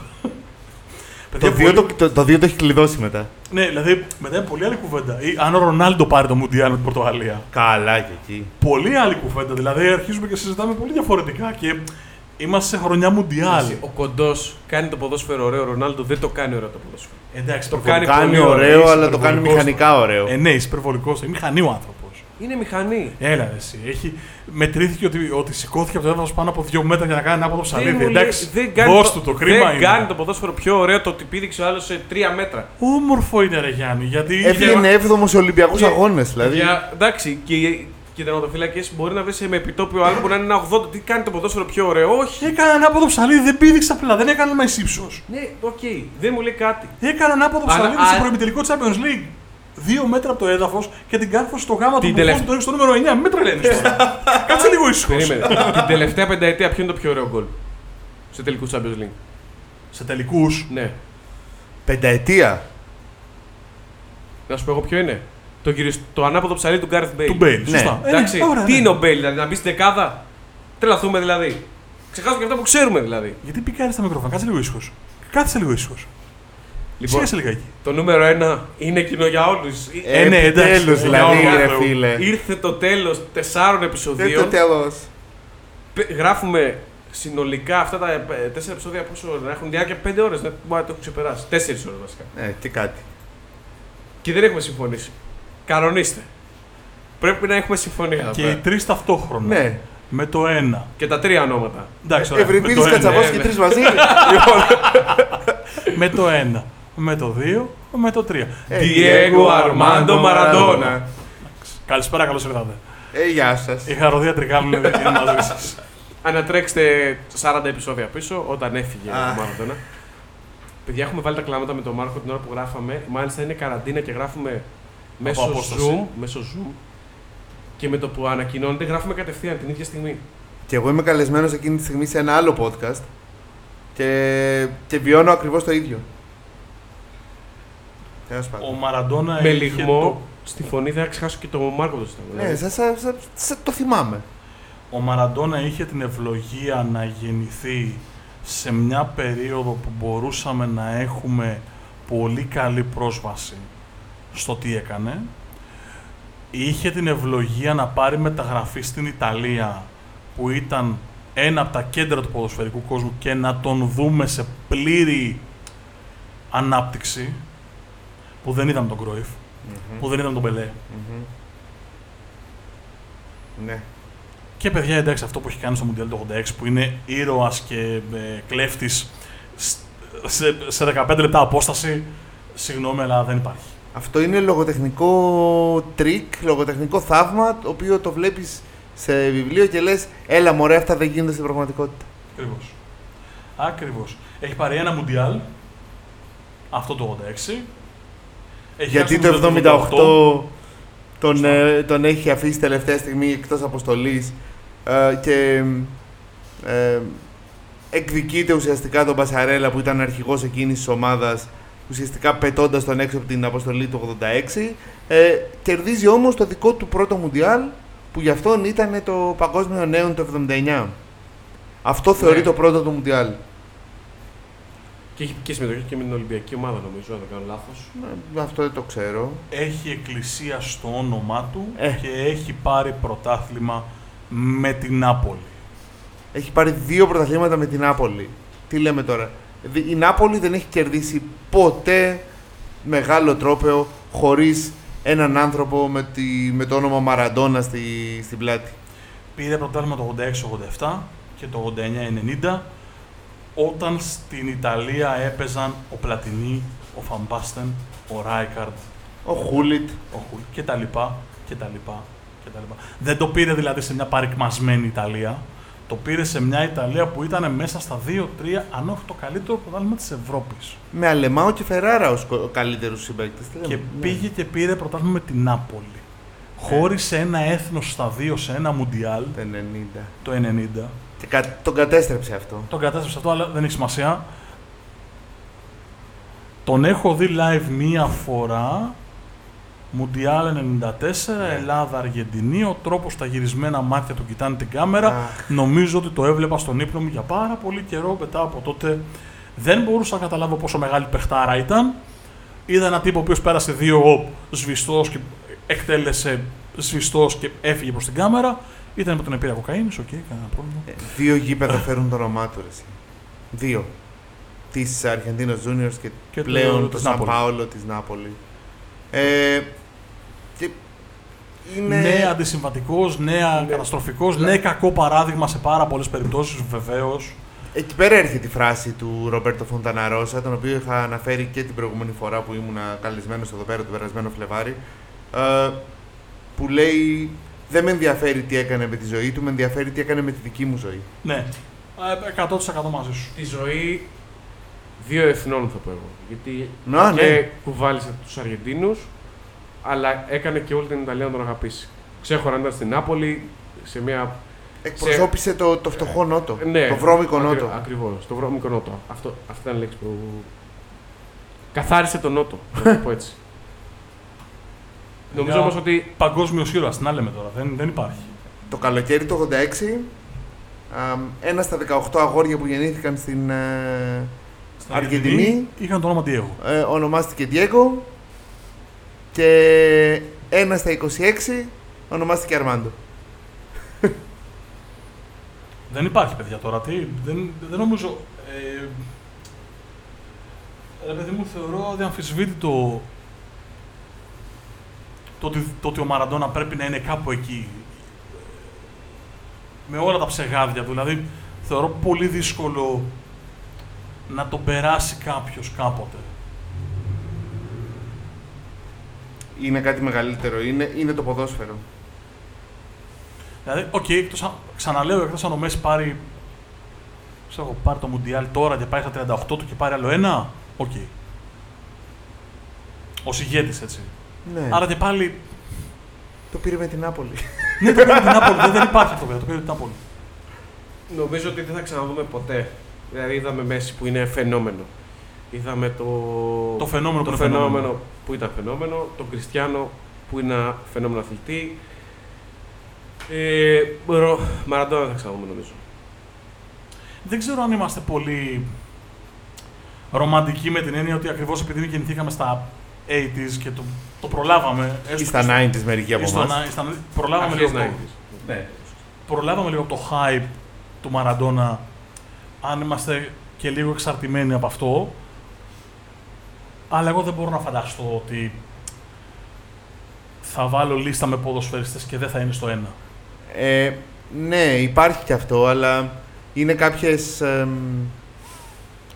Το Παιδιά, 2 πολύ- το, το, το δύο το έχει κλειδώσει μετά. Ναι, δηλαδή μετά είναι πολύ άλλη κουβέντα. Ή αν ο Ρονάλντο πάρει το Μουντιάλ με την Πορτογαλία. Καλά και εκεί. Πολύ άλλη κουβέντα. Δηλαδή αρχίζουμε και συζητάμε πολύ διαφορετικά και είμαστε σε χρονιά Μουντιάλ. Εντάξει, Ο κοντός κάνει το ποδόσφαιρο ωραίο, ο Ρονάλντο δεν το κάνει ωραίο το ποδόσφαιρο. Εντάξει, Το το κάνει κάνει πολύ ωραίο, ωραίο, αλλά το κάνει υπερβολικός. μηχανικά ωραίο. Ε, ναι, είσαι υπερβολικός. Είναι μηχανή ο άνθρωπος. Είναι μηχανή. Έλα, ρε, εσύ. Έχει... Μετρήθηκε ότι, ότι σηκώθηκε από το έδαφος πάνω από δύο μέτρα για να κάνει ανάποδο ψαλίδι. μου λέει- Εντάξει, δεν κάνει, δώσ' το, του το κρίμα δεν είναι. κάνει το ποδόσφαιρο πιο ωραίο το ότι πήδηξε ο άλλος σε τρία μέτρα. Όμορφο είναι, ρε Γιάννη. Γιατί. Έβγαινε έβδομο σε Ολυμπιακούς Και- Αγώνες. Δηλαδή. Για, εντάξει, και, και οι τερματοφύλακες μπορεί να βρει με επιτόπιο άλμα που να είναι ένα 80. Τι κάνει το ποδόσφαιρο πιο ωραίο, όχι. Έκανε ένα ανάποδο ψαλίδι, δεν πήδηξε απλά, δεν έκανε με ύψος. Ναι, οκ, δεν μου λέει κάτι. Έκανε ένα ανάποδο Αλλά- ψαλίδι στο α- προημιτελικό Champions League. Δύο μέτρα από το έδαφος και την κάρφωσε στο γάμα του Την που τελευταία- το έχει στο νούμερο 9. Μην τρελαίνεις [laughs] τώρα. Κάτσε λίγο ήσυχος. Περίμενε. Την τελευταία πενταετία ποιο είναι το πιο ωραίο γκολ; Σε τελικούς Champions League. Σε τελικούς; Ναι. Πενταετία. Να σου πω εγώ ποιο είναι. Το, γυρισ... το ανάποδο ψαλίδι του Gareth Bale. Του Μπέιλ. Ναι. Σωστά. Ε, Εντάξει, ναι, ωραία, τι ναι. είναι ο Μπέιλ, δηλαδή να μπει στην δεκάδα; Τρελαθούμε δηλαδή. Ξεχάσουμε και αυτά που ξέρουμε δηλαδή. Γιατί πικάρει τα μικρόφωνα, κάτσε λίγο ήσυχος. Κάτσε λίγο ήσυχος. Λοιπόν, Σίγασε λιγάκι. το νούμερο ένα είναι κοινό για όλους. Ε, ναι, εντάξει. Επιτέλους, Ε, δηλαδή, για ρε Θεού. φίλε. Ήρθε το τέλος τεσσάρων Δεν επεισοδίων. το τέλος. Πε- Γράφουμε συνολικά αυτά τα ε, τέσσερα επεισόδια πόσο να έχουν διάρκεια 5 ώρες. Δεν μπορεί να το έχουν ξεπεράσει. 4 ώρες βασικά. Ναι, και κάτι. Και δεν έχουμε συμφωνήσει. Κανονίστε. Πρέπει να έχουμε συμφωνία. εδώ Και πέρα. οι τρεις ταυτόχρονα. Ναι. Με το ένα. Και τα τρία ονόματα. Εντάξει, ωραία. Με Ευρυπίδη το ένα. Κατσαβό ναι, και ναι. τρεις μαζί. Με το ένα. [laughs] Με το δύο. Με το τρία. Ε, Diego Armando Maradona. Καλησπέρα, καλώς ήρθατε. Ε, γεια σας. Η χαροδία Τρικάλου είναι είναι μαζί σας. Ανατρέξτε 40 επεισόδια πίσω όταν έφυγε Α. ο Μάραντονα. Παιδιά, έχουμε βάλει τα κλάματα με τον Μάρκο την ώρα που γράφαμε. Μάλιστα είναι καραντίνα και γράφουμε μέσω απόσταση. Zoom, μέσω Zoom. Και με το που ανακοινώνεται, γράφουμε κατευθείαν την ίδια στιγμή. Και εγώ είμαι καλεσμένος εκείνη τη στιγμή σε ένα άλλο podcast και, και βιώνω ακριβώς το ίδιο. Τέλος πάντων. Ο Μαραντόνα με είχε λιγμό στη φωνή θα ξεχάσω και τον Μάρκο το στόμα. Ναι, σα, σα, σα- σα- το θυμάμαι. Ο Μαραντόνα είχε την ευλογία να γεννηθεί σε μια περίοδο που μπορούσαμε να έχουμε πολύ καλή πρόσβαση στο τι έκανε. Είχε την ευλογία να πάρει μεταγραφή στην Ιταλία που ήταν ένα από τα κέντρα του ποδοσφαιρικού κόσμου και να τον δούμε σε πλήρη ανάπτυξη που δεν είδαμε τον Κρόιφ, που δεν είδαμε τον Πελέ. Μμμ. Ναι. Και παιδιά, εντάξει, αυτό που έχει κάνει στο Μουντιάλ το 86 που είναι ήρωας και ε, κλέφτης σε, σε 15 λεπτά απόσταση. Συγγνώμη, αλλά δεν υπάρχει. Αυτό είναι λογοτεχνικό τρικ, λογοτεχνικό θαύμα, το οποίο το βλέπεις σε βιβλίο και λες «Έλα μωρέ, αυτά δεν γίνονται στην πραγματικότητα». Ακριβώς. Ακριβώς. Έχει πάρει ένα Μουντιάλ. Αυτό το 86. Έχει Γιατί χάσει το Μουντιάλ 78 τον, Σωστά. ε, τον έχει αφήσει τελευταία στιγμή εκτός αποστολής ε, και ε, εκδικείται ουσιαστικά τον Μπασαρέλα που ήταν αρχηγός εκείνης της ομάδας ουσιαστικά πετώντας τον έξω από την αποστολή του 86 ε, κερδίζει όμως το δικό του πρώτο Μουντιάλ που γι' αυτόν ήταν το Παγκόσμιο Νέο το 79 αυτό θεωρεί Ναι. το πρώτο του Μουντιάλ Και έχει και συμμετοχή και με την Ολυμπιακή ομάδα, νομίζω, αν δεν κάνω λάθος. Ε, αυτό δεν το ξέρω Έχει εκκλησία στο όνομά του Ε. και έχει πάρει πρωτάθλημα με την Νάπολη. Έχει πάρει δύο πρωταθλήματα με την Νάπολη. Τι λέμε τώρα; Δη- Η Νάπολη δεν έχει κερδίσει ποτέ μεγάλο τρόπεο χωρίς έναν άνθρωπο με, τη, με το όνομα Μαραντόνα στη, στην πλάτη. Πήρε πρωτάθλημα το 86-87 και το 89-90. Όταν στην Ιταλία έπαιζαν ο Πλατινί, ο Φαμπάστεν, ο Ράικαρντ, Ο Χούλιτ. ο Χουλ και τα λοιπά και τα λοιπά και τα λοιπά. Δεν το πήρε δηλαδή σε μια παρικμασμένη Ιταλία. Το πήρε σε μια Ιταλία που ήταν μέσα στα 2-3, αν όχι το καλύτερο πρωτάθλημα της Ευρώπης. Με Αλεμάο και Φεράρα ως ο καλύτερους συμπαίκτες. Και πήγε και πήρε πρωτάθλημα με την Νάπολη. Χώρισε ένα έθνος στα δύο σε ένα Μουντιάλ Το 90. το 90. Και κα- τον κατέστρεψε αυτό. Τον κατέστρεψε αυτό, αλλά δεν έχει σημασία. Τον έχω δει live μία φορά. Μουντιάλ 94, Ελλάδα, Αργεντινή. Ο τρόπος τα γυρισμένα μάτια του κοιτάνε την κάμερα. Αχ. Νομίζω ότι το έβλεπα στον ύπνο μου για πάρα πολύ καιρό μετά από τότε. Δεν μπορούσα να καταλάβω πόσο μεγάλη παιχτάρα ήταν. Είδα έναν τύπο ο οποίος πέρασε δύο σβηστός και εκτέλεσε σβηστός και έφυγε προς την κάμερα. Ήταν με τον επίρα κοκαίνης, οκ, κανένα πρόβλημα. Ε, Δύο γήπεδα φέρουν το όνομά του. ρε εσύ. Δύο. Της Αργεντίνο Juniors και, Και το- πλέον το, της Σαν Νάπολη. Πάολο της Νάπολη. Ε, και είναι. Ναι, αντισυμβατικός, ναι, Ναι. καταστροφικός, ναι, κακό παράδειγμα σε πάρα πολλές περιπτώσεις, βεβαίως. Εκεί πέρα έρχεται η φράση του Ρομπέρτο Φονταναρόσα, τον οποίο είχα αναφέρει και την προηγούμενη φορά που ήμουν καλεσμένος εδώ πέρα, τον περασμένο Φλεβάρι. Ε, που λέει: Δεν με ενδιαφέρει τι έκανε με τη ζωή του, με ενδιαφέρει τι έκανε με τη δική μου ζωή. Ναι, Ε, 100% μαζί σου. Τη ζωή δύο εθνών θα πω εγώ. Γιατί Να, και ναι. κουβάλισε τους Αργεντίνους, αλλά έκανε και όλη την Ιταλία να τον αγαπήσει. Ξέχωρα ήταν στην Νάπολη, σε μια. Εκπροσώπησε το, το φτωχό νότο. Ναι, το βρώμικο ακρι- νότο. Ακριβώς, το βρώμικο νότο. Αυτό, αυτή ήταν η λέξη που. Καθάρισε τον νότο, να το πω έτσι. [laughs] Νομίζω Για- όμως ότι. Παγκόσμιο ήρωα, τι να λέμε τώρα, δεν, δεν υπάρχει. Το καλοκαίρι του 86, α, ένα στα 18 αγόρια που γεννήθηκαν στην ε, Στην Αργεντινή είχαν το όνομα Diego. ε, ονομάστηκε Diego και ένα στα 26 ονομάστηκε Αρμάντο. [laughs] Δεν υπάρχει παιδιά τώρα, τι, δεν, δεν νομίζω. Ε, ρε παιδί μου, θεωρώ αδιαμφισβήτητο το ότι, το ότι ο Μαραντόνα πρέπει να είναι κάπου εκεί. Με όλα τα ψεγάδια του. Δηλαδή, θεωρώ πολύ δύσκολο να τον περάσει κάποιος κάποτε. Είναι κάτι μεγαλύτερο, είναι, είναι το ποδόσφαιρο. Δηλαδή, οκ, εκτός αν- ξαναλέω, εκτός αν ο Μέσι πάρει, ξέρω, εγώ, πάρει το Μουντιάλ τώρα και πάει στα 38 του και πάρει άλλο ένα, οκ. Ως ηγέτης, έτσι. Ναι, Άρα και πάλι, το πήρε με την Νάπολη. ναι, το πήρε την Νάπολη, δεν, δεν υπάρχει αυτό, βέβαια, το πήρε την Νάπολη. Νομίζω ότι δεν θα ξαναδούμε ποτέ. Δηλαδή, είδαμε Μέσι που είναι φαινόμενο. Είδαμε το. Το φαινόμενο το που είναι φαινόμενο φαινόμενο. που ήταν φαινόμενο. Τον Κριστιανό που είναι ένα φαινόμενο αθλητή. Ε, Ρο- Μαραντόνα δεν θα ξαναδούμε νομίζω. Δεν ξέρω αν είμαστε πολύ ρομαντικοί με την έννοια ότι ακριβώς επειδή γεννηθήκαμε στα 80s και το, το προλάβαμε. έστω Ή και στα στο- 90s μερικοί από ή στο εμάς. να- στα- προλάβαμε Αρχές λίγο, το, 90s. ναι, προλάβαμε λίγο το hype του Μαραντόνα αν είμαστε και λίγο εξαρτημένοι από αυτό. Αλλά εγώ δεν μπορώ να φανταστώ ότι θα βάλω λίστα με ποδοσφαιριστές και δεν θα είναι στο ένα. Ε, ναι, υπάρχει και αυτό, αλλά είναι κάποιες εμ,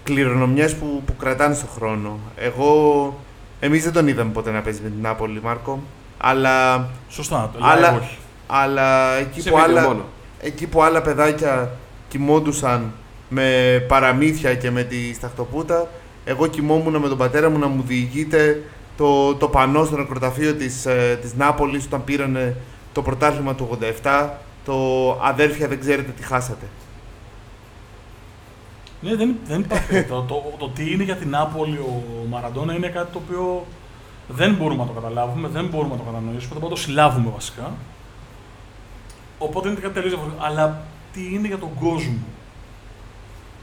κληρονομιές που, που κρατάνε στον χρόνο. Εγώ, εμείς δεν τον είδαμε ποτέ να παίζει με την Νάπολη, Μάρκο, αλλά, Σωστά, το Αλλά- live όχι. αλλά εκεί, Σε που βίντεο άλλα, μόνο. εκεί που άλλα παιδάκια κοιμόντουσαν με παραμύθια και με τη σταχτοπούτα, εγώ κοιμόμουν με τον πατέρα μου να μου διηγείται το, το πανό στο νεκροταφείο της, ε, της Νάπολης όταν πήρανε το πρωτάθλημα του 87, το αδέρφια δεν ξέρετε τι χάσατε. Ναι, δεν, δεν υπάρχει. το, το, το, τι είναι για την Νάπολη ο Μαραντόνα είναι κάτι το οποίο δεν μπορούμε να το καταλάβουμε, δεν μπορούμε να το κατανοήσουμε, δεν μπορούμε να το συλλάβουμε βασικά. Οπότε είναι κάτι τελείως διαφορετικό. Αλλά τι είναι για τον κόσμο.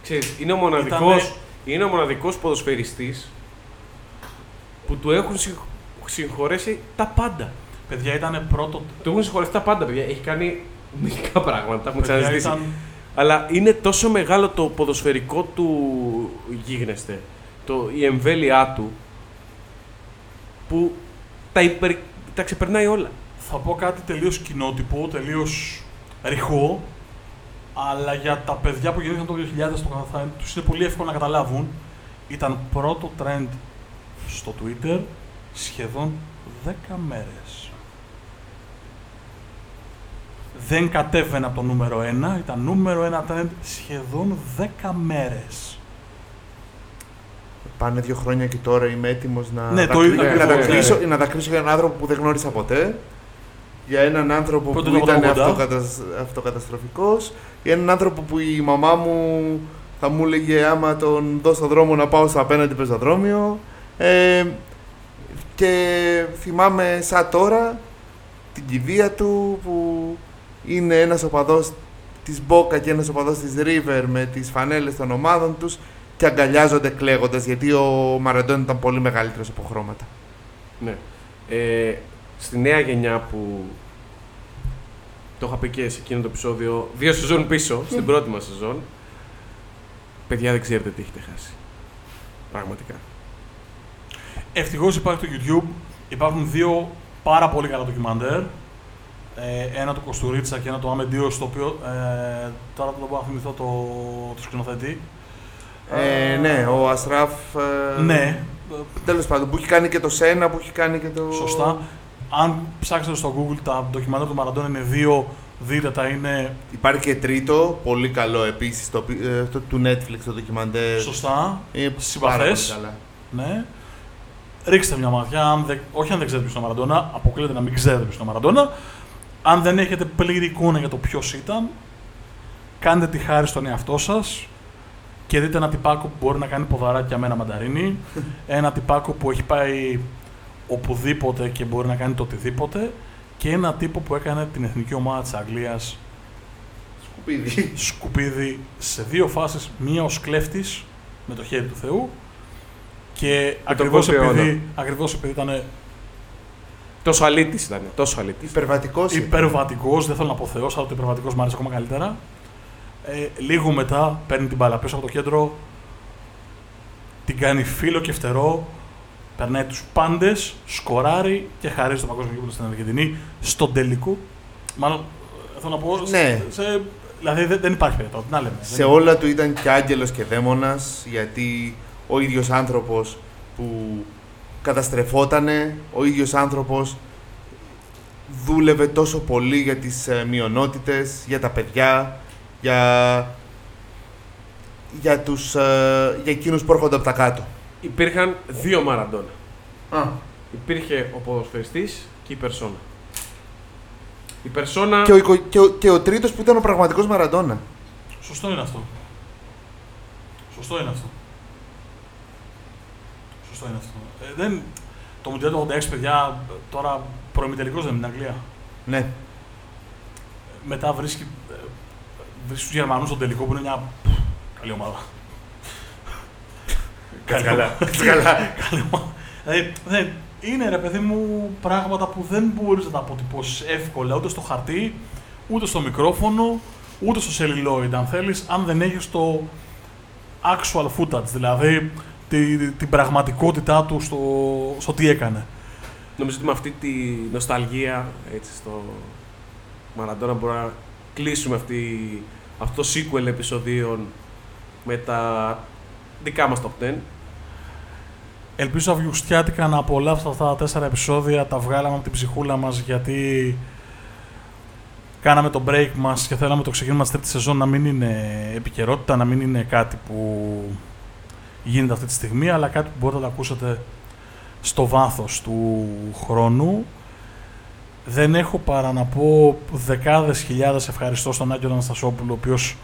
Ξέρεις, είναι ο μοναδικός, Ήτανε- είναι ο μοναδικός ποδοσφαιριστής που του έχουν συγχ- συγχωρέσει τα πάντα. Παιδιά ήταν πρώτο. Του έχουν συγχωρέσει τα πάντα, παιδιά. Έχει κάνει μερικά πράγματα, τα έχουμε παιδιά, ξαναζητήσει. ήταν, Αλλά είναι τόσο μεγάλο το ποδοσφαιρικό του γίγνεσθε, το, η εμβέλειά του, που τα, υπερ, τα ξεπερνάει όλα. θα πω κάτι τελείως κοινότυπο, τελείως ρηχό. Αλλά για τα παιδιά που γεννήθηκαν το 2000 το θα, τους είναι πολύ εύκολο να καταλάβουν. Ήταν πρώτο trend στο Twitter σχεδόν 10 μέρες. Δεν κατέβαινε από το νούμερο 1, ήταν νούμερο 1 trend σχεδόν 10 μέρες. Πάνε δύο χρόνια και τώρα είμαι έτοιμος να, Ναι, το δακρύ- ίδιο να, ακριβώς, δακρύσω, ναι. να δακρύσω για έναν άνθρωπο που δεν γνώρισα ποτέ. Για έναν άνθρωπο Πρώτο που το ήταν 80. αυτοκατασ... αυτοκαταστροφικός. Για έναν άνθρωπο που η μαμά μου θα μου έλεγε άμα τον δω στον δρόμο να πάω στο απέναντι πεζοδρόμιο. Ε, και θυμάμαι σαν τώρα την κηδεία του που είναι ένας οπαδός της Μπόκα και ένας οπαδός της River με τις φανέλες των ομάδων τους και αγκαλιάζονται κλαίγοντας γιατί ο Μαραντών ήταν πολύ μεγαλύτερος από χρώματα. Ναι. Ε, στη νέα γενιά που το είχα πει και σε εκείνο το επεισόδιο, δύο σεζόν πίσω, στην πρώτη μας σεζόν, παιδιά δεν ξέρετε τι έχετε χάσει. Πραγματικά. Ευτυχώς υπάρχει το YouTube, υπάρχουν δύο πάρα πολύ καλά ντοκιμαντέρ. Ε, ένα του Κοστουρίτσα και ένα του Αμεντίο, στο οποίο ε, τώρα δεν μπορώ να θυμηθώ το, το σκηνοθέτη. Ε, ναι, ο Αστράφ. Ε, Ναι, Τέλος πάντων, που έχει κάνει και το Σένα, που έχει κάνει και το. σωστά. Αν ψάξετε στο Google τα ντοκιμαντέρ του Μαραντόνα είναι δύο, δείτε τα είναι Υπάρχει και τρίτο, πολύ καλό επίσης, το, πι- ε, το του Netflix το ντοκιμαντέρ. σωστά. Είναι Συμπαθές. πάρα πολύ καλά. Ναι. Ρίξτε μια ματιά, αν δεν, όχι αν δεν ξέρετε ποιος είναι ο Μαραντόνα, αποκλείεται να μην ξέρετε ποιος είναι ο Μαραντόνα. Αν δεν έχετε πλήρη εικόνα για το ποιος ήταν, κάντε τη χάρη στον εαυτό σας και δείτε ένα τυπάκο που μπορεί να κάνει ποδαράκια με ένα μανταρίνι. ένα τυπάκο που έχει πάει οπουδήποτε και μπορεί να κάνει το οτιδήποτε. Και ένα τύπο που έκανε την εθνική ομάδα της Αγγλίας Σκουπίδι. σκουπίδι σε δύο φάσεις, μία ως κλέφτης με το χέρι του Θεού και ακριβώς κόμπι αιώνα. επειδή, ακριβώς επειδή ήταν Τόσο αλήτης ήταν. Τόσο αλήτης. Υπερβατικός. υπερβατικός, δεν θέλω να πω Θεός, αλλά το υπερβατικός μου άρεσε ακόμα καλύτερα. Ε, λίγο μετά παίρνει την μπάλα πίσω από το κέντρο, την κάνει φίλο και φτερό, περνάει τους πάντες, σκοράρει και χαρίζει το παγκόσμιο γήπεδο στην Αργεντινή στον τελικό. Μάλλον, ε, θέλω να πω, Ναι. σε, δηλαδή δεν, δεν υπάρχει περίπτωση, τι να λέμε. Σε Δεν- όλα του ήταν και άγγελος και δαίμονας, γιατί ο ίδιος άνθρωπος που καταστρεφότανε, ο ίδιος άνθρωπος δούλευε τόσο πολύ για τις ε, μειονότητες, για τα παιδιά, για, για, τους, ε, για εκείνους που έρχονται από τα κάτω. Υπήρχαν δύο Μαραντόνα. Α, Υπήρχε ο ποδοσφαιριστής και η περσόνα. Η περσόνα... και, ο, οικο- και, ο, και ο τρίτος που ήταν ο πραγματικός Μαραντόνα. Σωστό είναι αυτό. Σωστό είναι αυτό. Σωστό είναι αυτό. Ε, δεν... Το Μουντιάλ του 86, παιδιά, τώρα προημιτελικός δεν είναι στην Αγγλία. Ναι. Ε, Μετά βρίσκει, ε, βρίσκει τους Γερμανούς στον τελικό που είναι μια καλή ομάδα. Κάτσε καλά. ομάδα. Καλή ομάδα. Δηλαδή, δεν- είναι ρε παιδί μου πράγματα που δεν μπορείς να τα αποτυπώσεις εύκολα ούτε στο χαρτί, ούτε στο μικρόφωνο, ούτε στο celluloid αν θέλεις, αν δεν έχεις το actual footage, δηλαδή τη, την πραγματικότητά του στο, στο τι έκανε. Νομίζω ότι με αυτή τη νοσταλγία έτσι, στο Μαραντόνα μπορούμε να κλείσουμε αυτή, αυτό το sequel επεισοδίων με τα δικά μας top 10. Ελπίζω αυγουστιάτικα να απολαύσετε αυτά τα τέσσερα επεισόδια, τα βγάλαμε από την ψυχούλα μας γιατί κάναμε το break μας και θέλαμε το ξεκίνημα της τρίτης σεζόν να μην είναι επικαιρότητα, να μην είναι κάτι που γίνεται αυτή τη στιγμή, αλλά κάτι που μπορείτε να το ακούσετε στο βάθος του χρόνου. Δεν έχω παρά να πω δεκάδες χιλιάδες ευχαριστώ στον Άγγελο Αναστασόπουλο, ο οποίος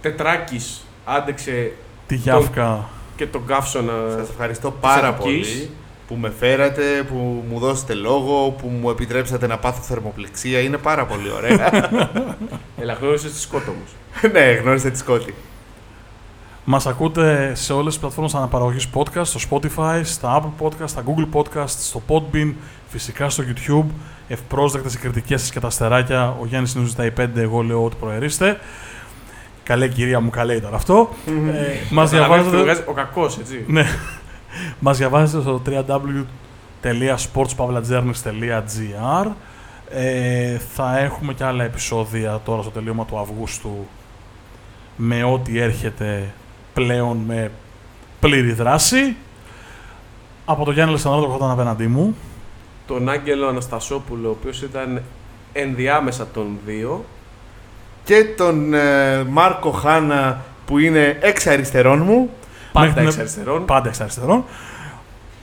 Τετράκης άντεξε τη γιάφκα και τον καύσωνα. Σας ευχαριστώ πάρα Αττικής. πολύ που με φέρατε, που μου δώσετε λόγο, που μου επιτρέψατε να πάθω θερμοπληξία. Είναι πάρα πολύ ωραία. [laughs] Ελα, γνώρισες τη Σκότ όμως. ναι, γνώριστε τη Σκότη. Μας ακούτε σε όλες τις πλατφόρμες αναπαραγωγής podcast, στο Spotify, στα Apple Podcast, στα Google Podcast, στο Podbean, φυσικά στο YouTube. Ευπρόσδεκτες οι κριτικές σας και τα αστεράκια. Ο Γιάννης είναι ζητάει 5, εγώ λέω ότι προερίστε. Καλέ κυρία μου, καλέ ήταν αυτό. ε, μας, Καταλαβαίνεις ότι διαβάζετε, βγάζει Ο κακός, έτσι. ναι, μας διαβάζετε στο www.sportspavlagernis.gr Ε, θα έχουμε και άλλα επεισόδια τώρα στο τελείωμα του Αυγούστου με ό,τι έρχεται πλέον με πλήρη δράση. Από τον Γιάννη Λεσανδρό το απέναντί μου. Τον Άγγελο Αναστασόπουλο, ο οποίος ήταν ενδιάμεσα των δύο. Και τον ε, Μάρκο Χάνα που είναι εξ αριστερών μου. Πάντα Μέχρι την- εξ αριστερών. Πάντα εξ αριστερών.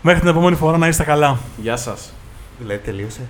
Μέχρι την επόμενη φορά να είστε καλά. Γεια σας. Δηλαδή τελείωσε.